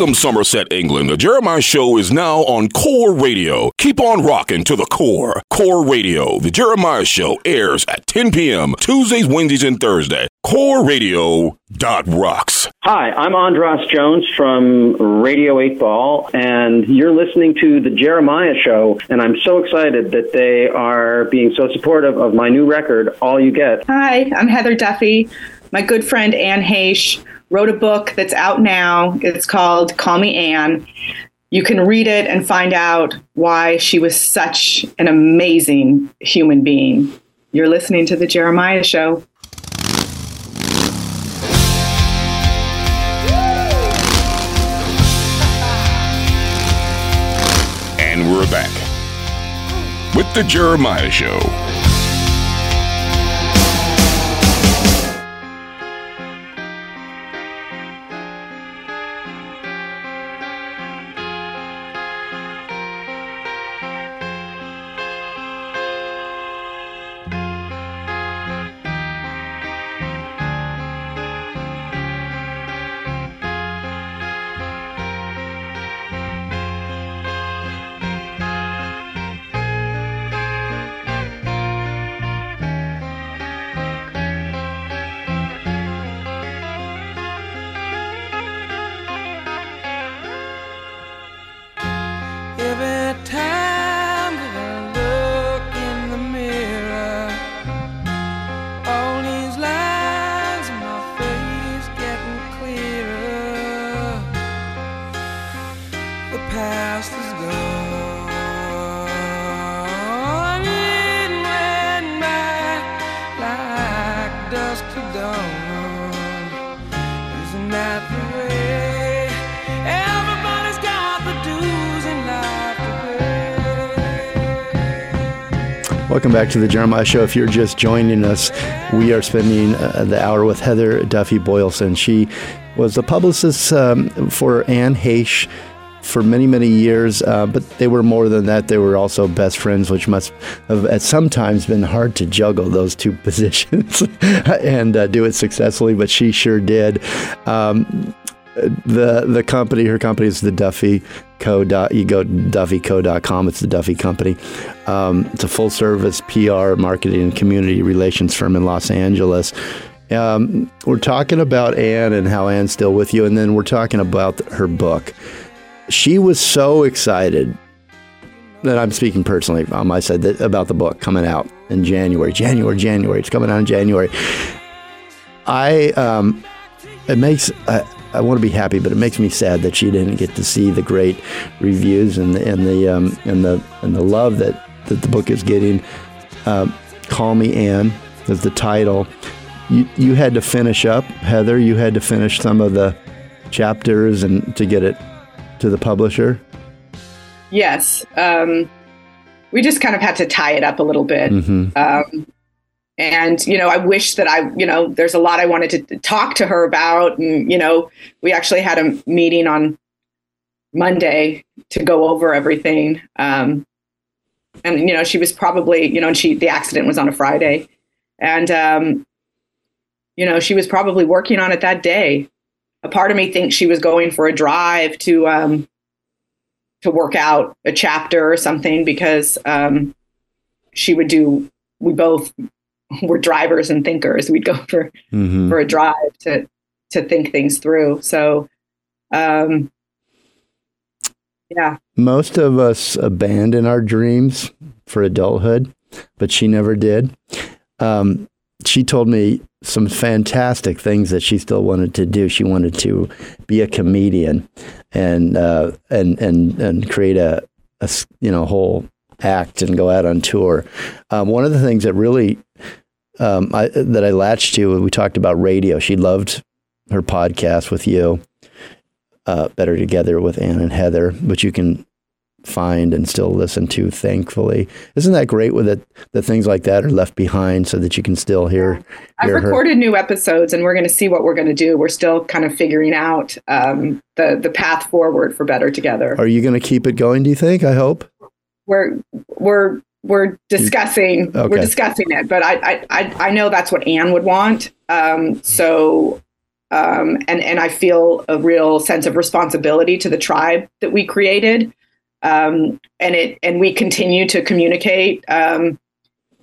Welcome, Somerset, England. The Jeremiah Show is now on Core Radio. Keep on rocking to the core. Core Radio. The Jeremiah Show airs at 10 p.m. Tuesdays, Wednesdays, and Thursday. Core Radio dot rocks. Hi, I'm Andras Jones from Radio 8 Ball, and you're listening to The Jeremiah Show, and I'm so excited that they are being so supportive of my new record, All You Get. Hi, I'm Heather Duffy. My good friend Anne Heche wrote a book that's out now. It's called Call Me Anne. You can read it and find out why she was such an amazing human being. You're listening to The Jeremiah Show. And we're back with The Jeremiah Show. Back to the Jeremiah Show. If you're just joining us, we are spending uh, the hour with Heather Duffy Boylston. She was a publicist um, for Anne Heche for many, many years, uh, but they were more than that. They were also best friends, which must have at sometimes been hard to juggle those two positions and uh, do it successfully, but she sure did. Um, the the company, her company is the Duffy Co. You go to DuffyCo.com. It's the Duffy Company. Um, it's a full service PR, marketing, and community relations firm in Los Angeles. Um, we're talking about Anne and how Anne's still with you, and then we're talking about her book. She was so excited that I'm speaking personally on my side that, about the book coming out in January. January, January. It's coming out in January. I um, it makes I, I want to be happy, but it makes me sad that she didn't get to see the great reviews and the and the um, and the and the love that that the book is getting. Um, Call Me Anne is the title. You you had to finish up, Heather. You had to finish some of the chapters and to get it to the publisher. Yes. Um, we just kind of had to tie it up a little bit. Mhm. Um, and, you know, I wish that I, you know, there's a lot I wanted to talk to her about. And, you know, we actually had a meeting on Monday to go over everything. Um, and, you know, she was probably, you know, and she, the accident was on a Friday. And, um, you know, she was probably working on it that day. A part of me thinks she was going for a drive to, um, to work out a chapter or something because um, she would do. We both were drivers and thinkers. We'd go for Mhm. for a drive to to think things through. So, um, yeah, Most of us abandon our dreams for adulthood, but she never did. Um, she told me some fantastic things that she still wanted to do. She wanted to be a comedian and uh, and and and create a you know whole act and go out on tour. Um, one of the things that really um, I, that I latched to, we talked about radio. She loved her podcast with you uh, Better Together with Anne and Heather, which you can find and still listen to, thankfully. Isn't that great with it that things like that are left behind so that you can still hear, I've hear her? recorded new episodes, and we're going to see what we're going to do. We're still kind of figuring out um, the the path forward for Better Together. Are you going to keep it going, do you think? I hope. we're we're we're discussing Okay. we're discussing it but I, I i i know that's what anne would want um so um, and and I feel a real sense of responsibility to the tribe that we created, um, and it and we continue to communicate, um,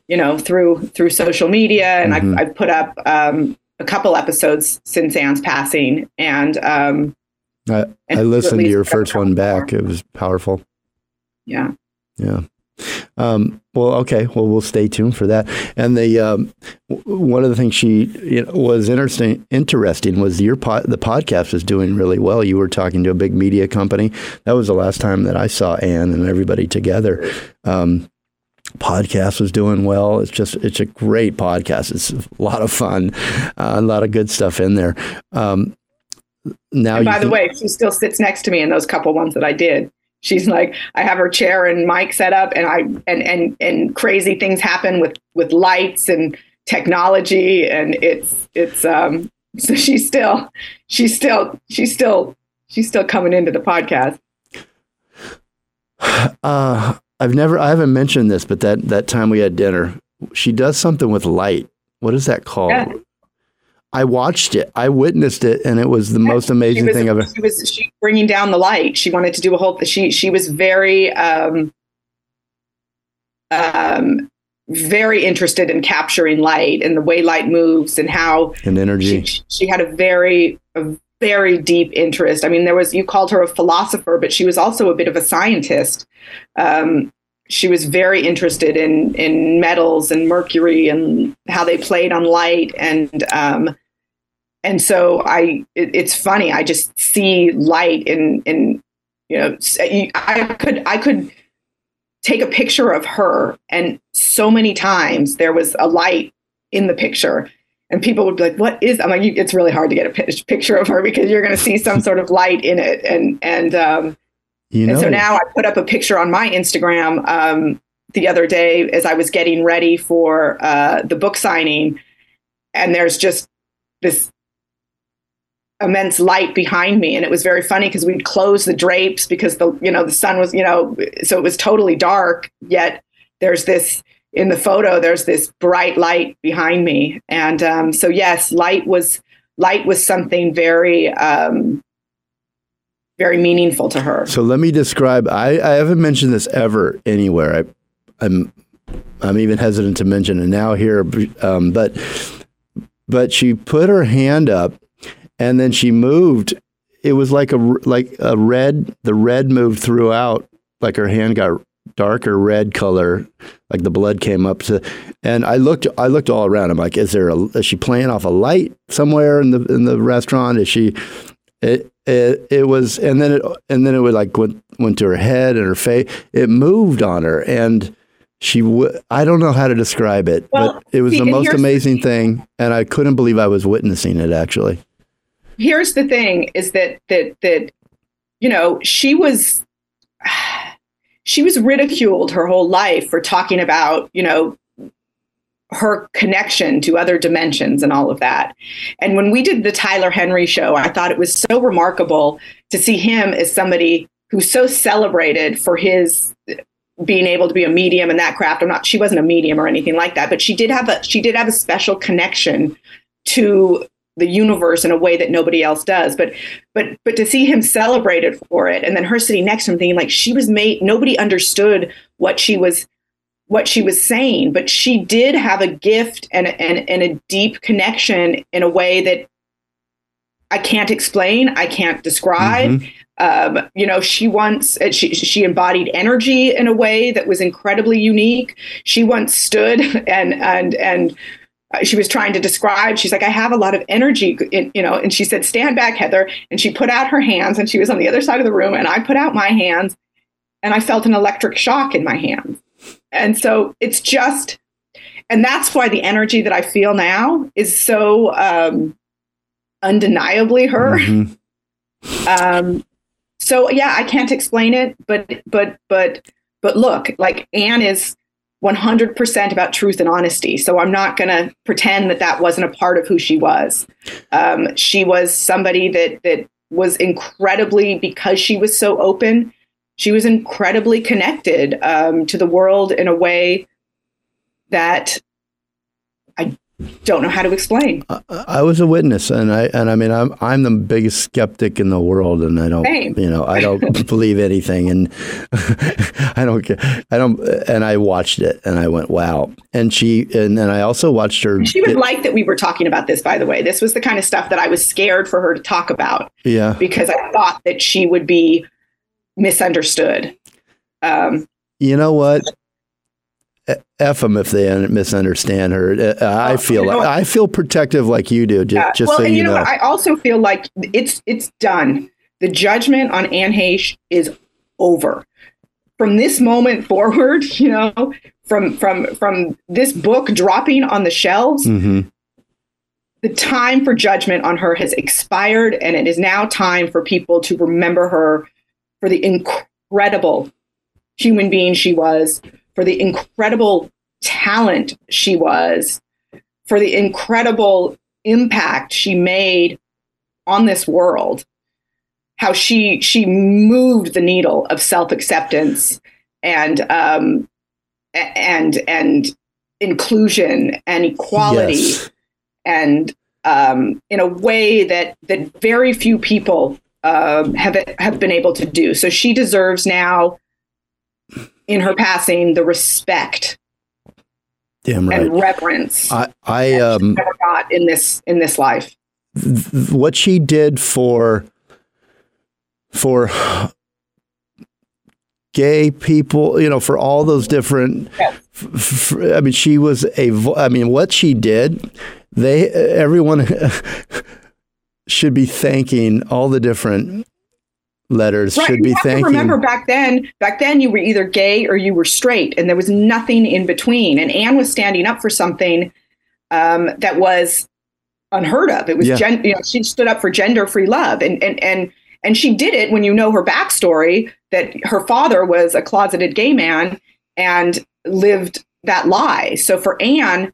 you know, through through social media, and Mhm. I've, I've put up um, a couple episodes since Anne's passing, and um, I, And I listened to your first one back. It was powerful. yeah. Yeah. Um, well, okay. Well, we'll stay tuned for that. And the um, w- one of the things she you know, was interesting. Interesting was your pod, the podcast was doing really well. You were talking to a big media company. That was the last time that I saw Anne and everybody together. Um, podcast was doing well. It's just it's a great podcast. It's a lot of fun, uh, a lot of good stuff in there. Um, now, And by the way, she still sits next to me in those couple ones that I did. She's like, I have her chair and mic set up, and I and and and crazy things happen with with lights and technology, and it's it's um. So she's still, she's still, she's still, she's still coming into the podcast. Uh, I've never, I haven't mentioned this, but that that time we had dinner, she does something with light. What is that called? Yeah. I watched it. I witnessed it, and it was the most amazing was, thing I've. she was she bringing down the light. She wanted to do a whole. She she was very um, um, very interested in capturing light and the way light moves and how And energy. she, she had a very a very deep interest. I mean, there was you called her a philosopher, but she was also a bit of a scientist. Um, she was very interested in in metals and mercury and how they played on light. And um, and so I it, it's funny. I just see light in in you know I could I could take a picture of her. And so many times there was a light in the picture and people would be like what is i'm like it's really hard to get a picture of her because you're going to see some sort of light in it. And and um You and so now i put up a picture on my instagram um the other day as i was getting ready for uh the book signing and there's just this immense light behind me. And it was very funny because we'd close the drapes because the you know the sun was you know so it was totally dark yet there's this in the photo there's this bright light behind me. And um, so yes light was light was something very um, very meaningful to her So let me describe. I, I haven't mentioned this ever anywhere. I, I'm I'm even hesitant to mention it now here, um, but but she put her hand up, and then she moved. It was like a like a red. The red moved throughout. Like her hand got darker red color, like the blood came up to. And I looked. I looked all around. I'm like, is there a? Is she playing off a light somewhere in the in the restaurant? Is she? It, it it was and then it and then it would like went went to her head and her face it moved on her. And she w- I don't know how to describe it Well, but it was see, the most amazing thing and I couldn't believe I was witnessing it actually. Here's the thing is that that that you know she was she was ridiculed her whole life for talking about you know her connection to other dimensions and all of that. And when we did the tyler henry show i thought it was so remarkable to see him as somebody who's so celebrated for his being able to be a medium in that craft. I'm not she wasn't a medium or anything like that but she did have a she did have a special connection to the universe in a way that nobody else does. But but but to see him celebrated for it and then her sitting next to him thinking like she was made nobody understood what she was what she was saying but she did have a gift and and, and a deep connection in a way that i can't explain i can't describe. Um, you know she once uh, she she embodied energy in a way that was incredibly unique. She once stood and and and uh, she was trying to describe she's like i have a lot of energy in, you know and she said stand back heather and she put out her hands and she was on the other side of the room and i put out my hands and i felt an electric shock in my hands and so it's just and that's why the energy that i feel now is so um undeniably her. Um so yeah i can't explain it but but but but look like anne is 100% about truth and honesty. So i'm not going to pretend that that wasn't a part of who she was. Um, she was somebody that that was incredibly because she was so open she was incredibly connected um, to the world in a way that i don't know how to explain. I, I was a witness, and I and I mean I'm I'm the biggest skeptic in the world, and I don't Same. you know I don't believe anything, and I don't get I don't and I watched it, and I went wow, and she and then I also watched her. She would like that we were talking about this, by the way. This was the kind of stuff that I was scared for her to talk about yeah because I thought that she would be misunderstood. Um, You know what? F them if they misunderstand her. I feel you know what? I feel protective like you do. Just, Yeah. just well, so you know, know. I also feel like it's it's done. The judgment on Anne Heche is over. From this moment forward, you know, from from from this book dropping on the shelves, hmm the time for judgment on her has expired, and it is now time for people to remember her for the incredible human being she was, for the incredible talent she was, for the incredible impact she made on this world. How she she moved the needle of self acceptance and um, and and inclusion and equality Yes. and um, in a way that that very few people um, have have been able to do. So she deserves now, in her passing, the respect Damn right. and reverence I I um got in this in this life. th- what she did for for gay people, you know, for all those different. f- f- I mean, she was a. vo- I mean, what she did, they everyone should be thanking all the different letters. should you be thanking. remember back then. Back then, you were either gay or you were straight, and there was nothing in between. And Anne was standing up for something um, that was unheard of. It was Yeah. gen- you know, she stood up for gender-free love, and and and and she did it when you know her backstory that her father was a closeted gay man and lived that lie. So for Anne,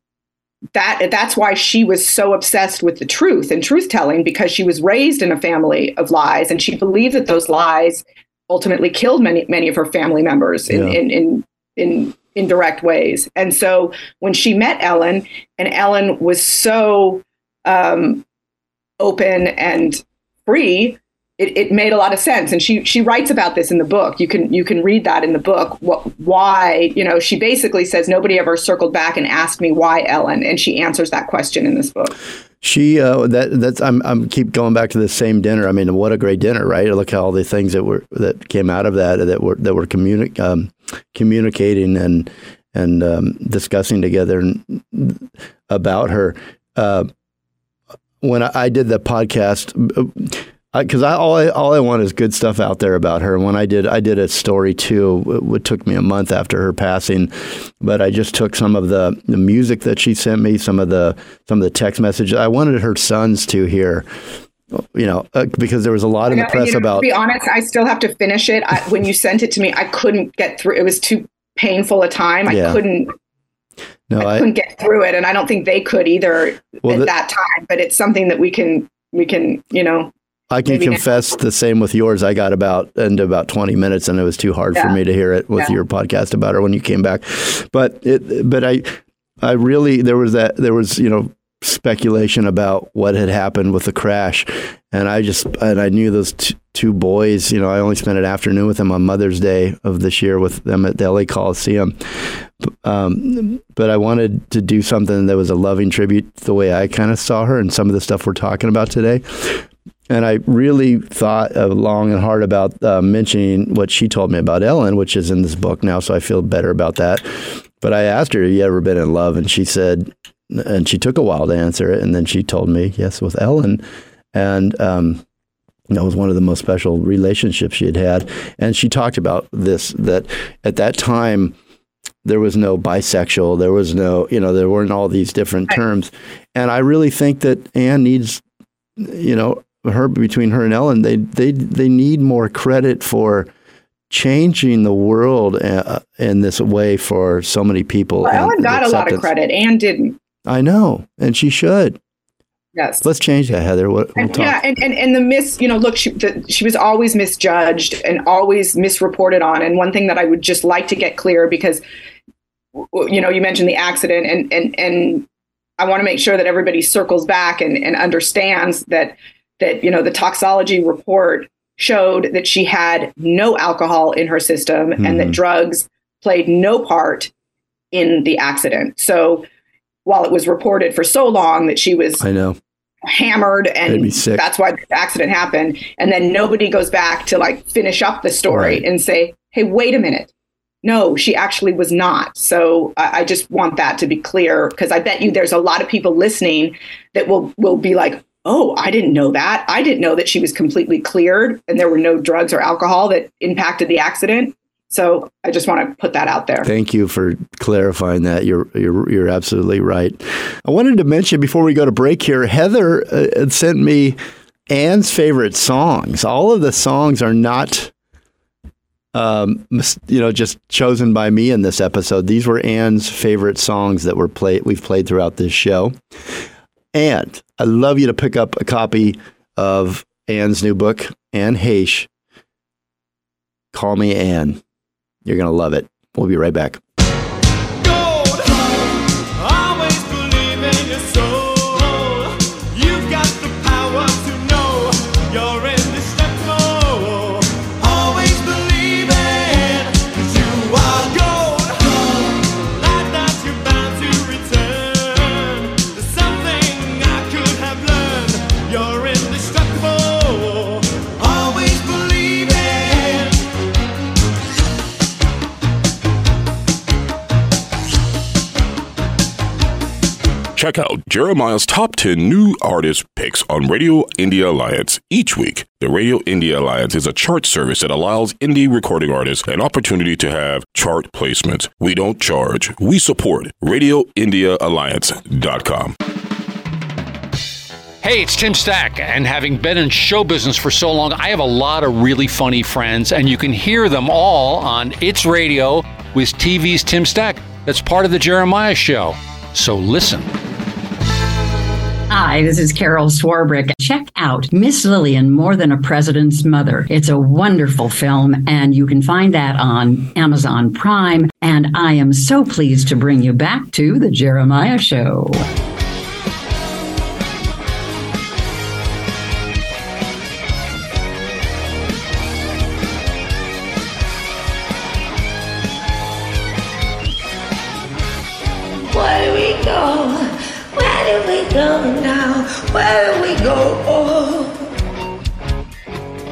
that that's why she was so obsessed with the truth and truth telling because she was raised in a family of lies and she believed that those lies ultimately killed many many of her family members in Yeah. in, in in indirect ways. And so when she met Ellen and Ellen was so um, open and free, it, it made a lot of sense. And she she writes about this in the book. You can you can read that in the book. What why you know she basically says nobody ever circled back and asked me why Ellen, and she answers that question in this book. She uh, that that's I'm I'm keep going back to the same dinner. I mean, what a great dinner, right? Look at all the things that were that came out of that that were that were communi- um, communicating and and um, discussing together about her. Uh, when I, I did the podcast, because I, all I all I want is good stuff out there about her. When I did I did a story too. It, it took me a month after her passing, but I just took some of the, the music that she sent me, some of the some of the text messages. I wanted her sons to hear, you know, uh, because there was a lot in the press you know, about. To be honest, I still have to finish it. I, when you sent it to me, I couldn't get through. It was too painful a time. I Yeah. couldn't. no, I I, couldn't get through it, and I don't think they could either Well, at the- that time. But it's something that we can we can you know. I can maybe now- confess the same with yours. I got about into about twenty minutes, and it was too hard for me to hear it with Yeah. your podcast about her when you came back. But it, but I, I really there was that there was you know speculation about what had happened with the crash, and I just and I knew those t- two boys. You know, I only spent an afternoon with them on Mother's Day of this year with them at the LA Coliseum. Um, but I wanted to do something that was a loving tribute the way I kind of saw her and some of the stuff we're talking about today. And I really thought uh, long and hard about uh, mentioning what she told me about Ellen, which is in this book now, so I feel better about that. But I asked her, "Have you ever been in love?" And she said, and she took a while to answer it, and then she told me, "Yes, with Ellen." And um, that was one of the most special relationships she had had. And she talked about this that at that time there was no bisexual, there was no, you know, there weren't all these different terms. And I really think that Anne needs, you know, her between her and Ellen, they they they need more credit for changing the world uh, in this way for so many people. Well, Ellen got a lot of credit. Anne didn't. I know, and she should. Yes. Let's change that, Heather. What, we'll And, yeah, and, and, and the miss, you know, look, she, the, she was always misjudged and always misreported on. And one thing that I would just like to get clear because, you know, you mentioned the accident and, and, and I want to make sure that everybody circles back and, and understands that that you know the toxicology report showed that she had no alcohol in her system mm-hmm. and that mm-hmm. drugs played no part in the accident. So while it was reported for so long that she was I know hammered and that's why the accident happened and then nobody goes back to like finish up the story right. and say hey wait a minute no she actually was not so i, I just want that to be clear because i bet you there's a lot of people listening that will will be like oh i didn't know that i didn't know that she was completely cleared and there were no drugs or alcohol that impacted the accident so I just want to put that out there. Thank you for clarifying that. You're you're you're absolutely right. I wanted to mention before we go to break here, Heather uh, sent me Anne's favorite songs. All of the songs are not um, you know, just chosen by me in this episode. These were Anne's favorite songs that were played we've played throughout this show. And I love you to pick up a copy of Anne's new book, Anne Heche. Call me Anne. You're going to love it. We'll be right back. Check out Jeremiah's top 10 new artist picks on Radio Indie Alliance each week. The Radio Indie Alliance is a chart service that allows indie recording artists an opportunity to have chart placements. We don't charge, we support. RadioIndieAlliance.com. Hey, it's Tim Stack, and having been in show business for so long, I have a lot of really funny friends, and you can hear them all on It's Radio with TV's Tim Stack. That's part of the Jeremiah Show. So listen. Hi, this is Carol Swarbrick. Check out Miss Lillian, More Than a President's Mother. It's a wonderful film, and you can find that on Amazon Prime. And I am so pleased to bring you back to The Jeremiah Show.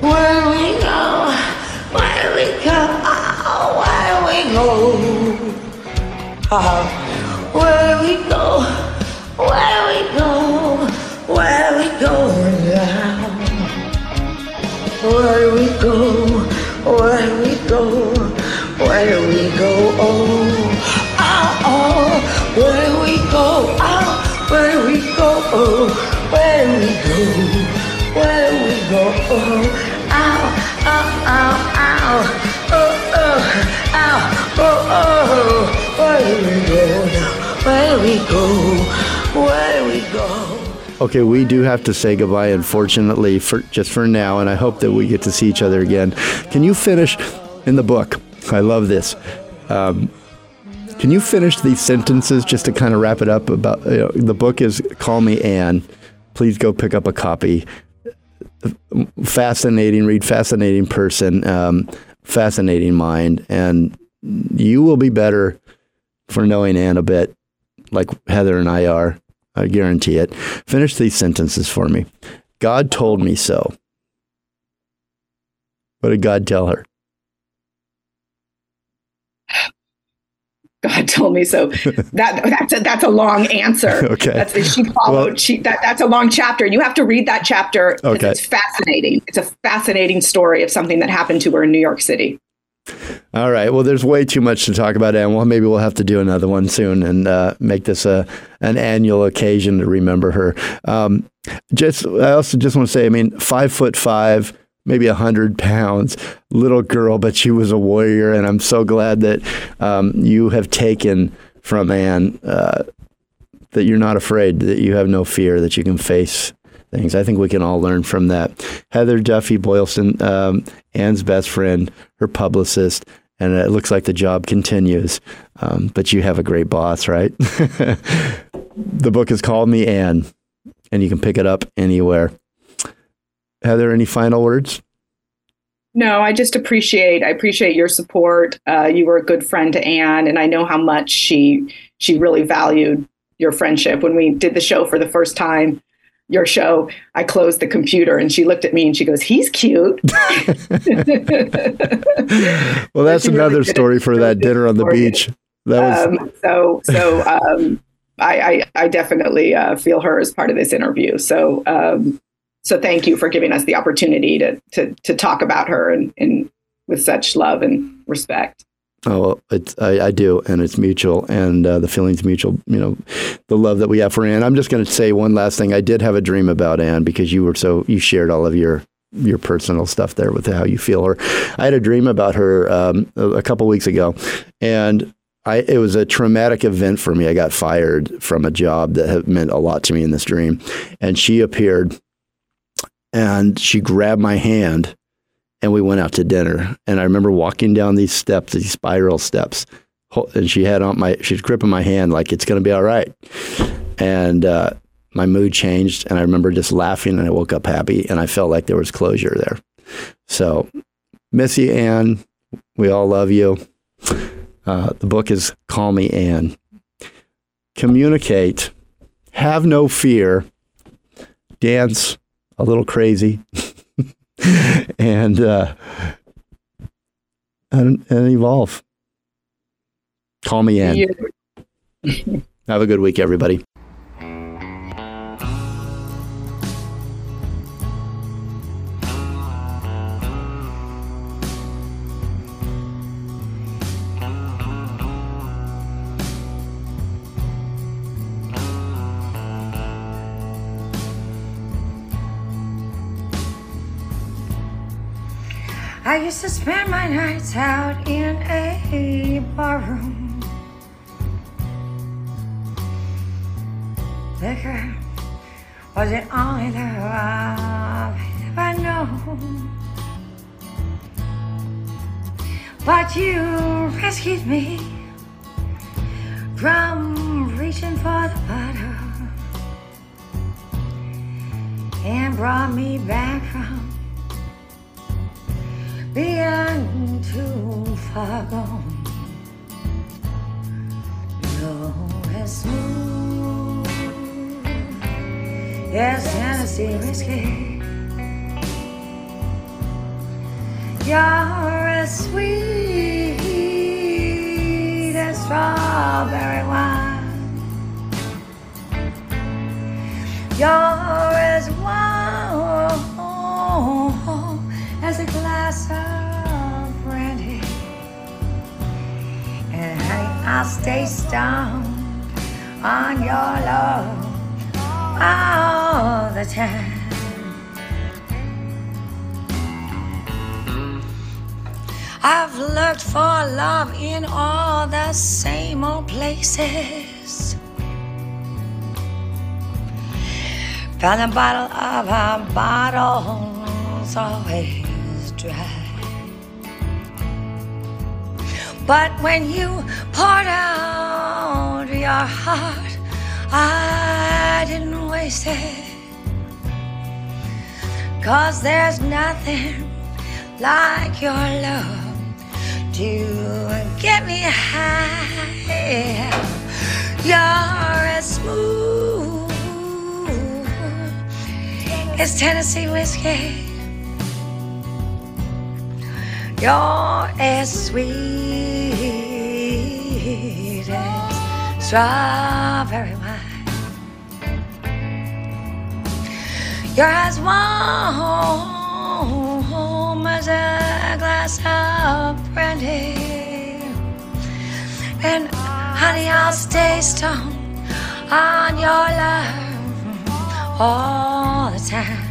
Where we go? Where we go? Oh, where we go? Oh. Where we go? Where we go? Where we go now? Where we go? Where we go? Where we go? Oh, oh, oh. Where we go? Oh. Where we go, oh, where we go, where we go, oh, Okay, we do have to say goodbye, unfortunately, for just for now, and I hope that we get to see each other again. Can you finish in the book? I love this. Um, can you finish these sentences just to kind of wrap it up? About you know, the book is "Call Me Anne." Please go pick up a copy. Fascinating read, fascinating person, um, fascinating mind, and you will be better for knowing Anne a bit, like Heather and I are. I guarantee it. Finish these sentences for me. God told me so. What did God tell her? God told me so. that that's a, that's a long answer. okay. That's she followed. Well, she that that's a long chapter. And you have to read that chapter okay. it's fascinating. It's a fascinating story of something that happened to her in New York City. All right. Well, there's way too much to talk about, and well, maybe we'll have to do another one soon and uh, make this a an annual occasion to remember her. Um, just, I also just want to say, I mean, five foot five maybe a hundred pounds little girl, but she was a warrior, and I'm so glad that um, you have taken from Anne uh, that you're not afraid, that you have no fear, that you can face things. I think we can all learn from that. Heather Duffy Boylston, um, Anne's best friend, her publicist, and it looks like the job continues. Um, but you have a great boss, right? the book is called Me Anne, and you can pick it up anywhere. Heather, any final words? No, I just appreciate I appreciate your support. Uh, you were a good friend to Anne, and I know how much she she really valued your friendship. When we did the show for the first time, your show, I closed the computer and she looked at me and she goes, "He's cute." well, that's another story for that dinner on the beach. That was um, so so. Um, I, I, I definitely uh, feel her as part of this interview. So um, so thank you for giving us the opportunity to to to talk about her and, and with such love and respect. Oh, it's I, I, do, and it's mutual, and uh, the feeling's mutual. You know, the love that we have for Anne. I'm just going to say one last thing. I did have a dream about Anne because you were so you shared all of your your personal stuff there with how you feel her. I had a dream about her um, a couple weeks ago, and I, it was a traumatic event for me. I got fired from a job that meant a lot to me in this dream, and she appeared and she grabbed my hand and we went out to dinner. And I remember walking down these steps, these spiral steps, and she had on my, she's gripping my hand like it's going to be all right. And uh, my mood changed, and I remember just laughing, and I woke up happy, and I felt like there was closure there. So, Missy Anne, we all love you. Uh, the book is Call Me Anne. Communicate, have no fear, dance a little crazy, and, uh, and and evolve. Call Me Anne. Have a good week, everybody. I used to spend my nights out in a barroom. Liquor was the only love I know. But you rescued me from reaching for the bottle and brought me back from being too far gone. Low and smooth, yes, Tennessee whiskey. You're as sweet as strawberry wine. You're as warm as a glass of brandy. And I'll stay stoned on your love all the time. I've looked for love in all the same old places. Found a bottle of a bottle's always dry. But when you poured out your heart, I didn't waste it. Cause there's nothing like your love to get me high. You're as smooth as Tennessee whiskey. You're as sweet as strawberry wine. You're as warm as a glass of brandy. And honey, I'll stay stoned on your love all the time.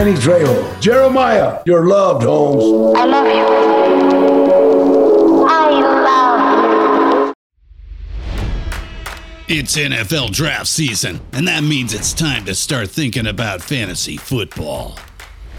Danny Trejo. Jeremiah, you're loved, homes. I love you. I love you. It's NFL draft season, and that means it's time to start thinking about fantasy football.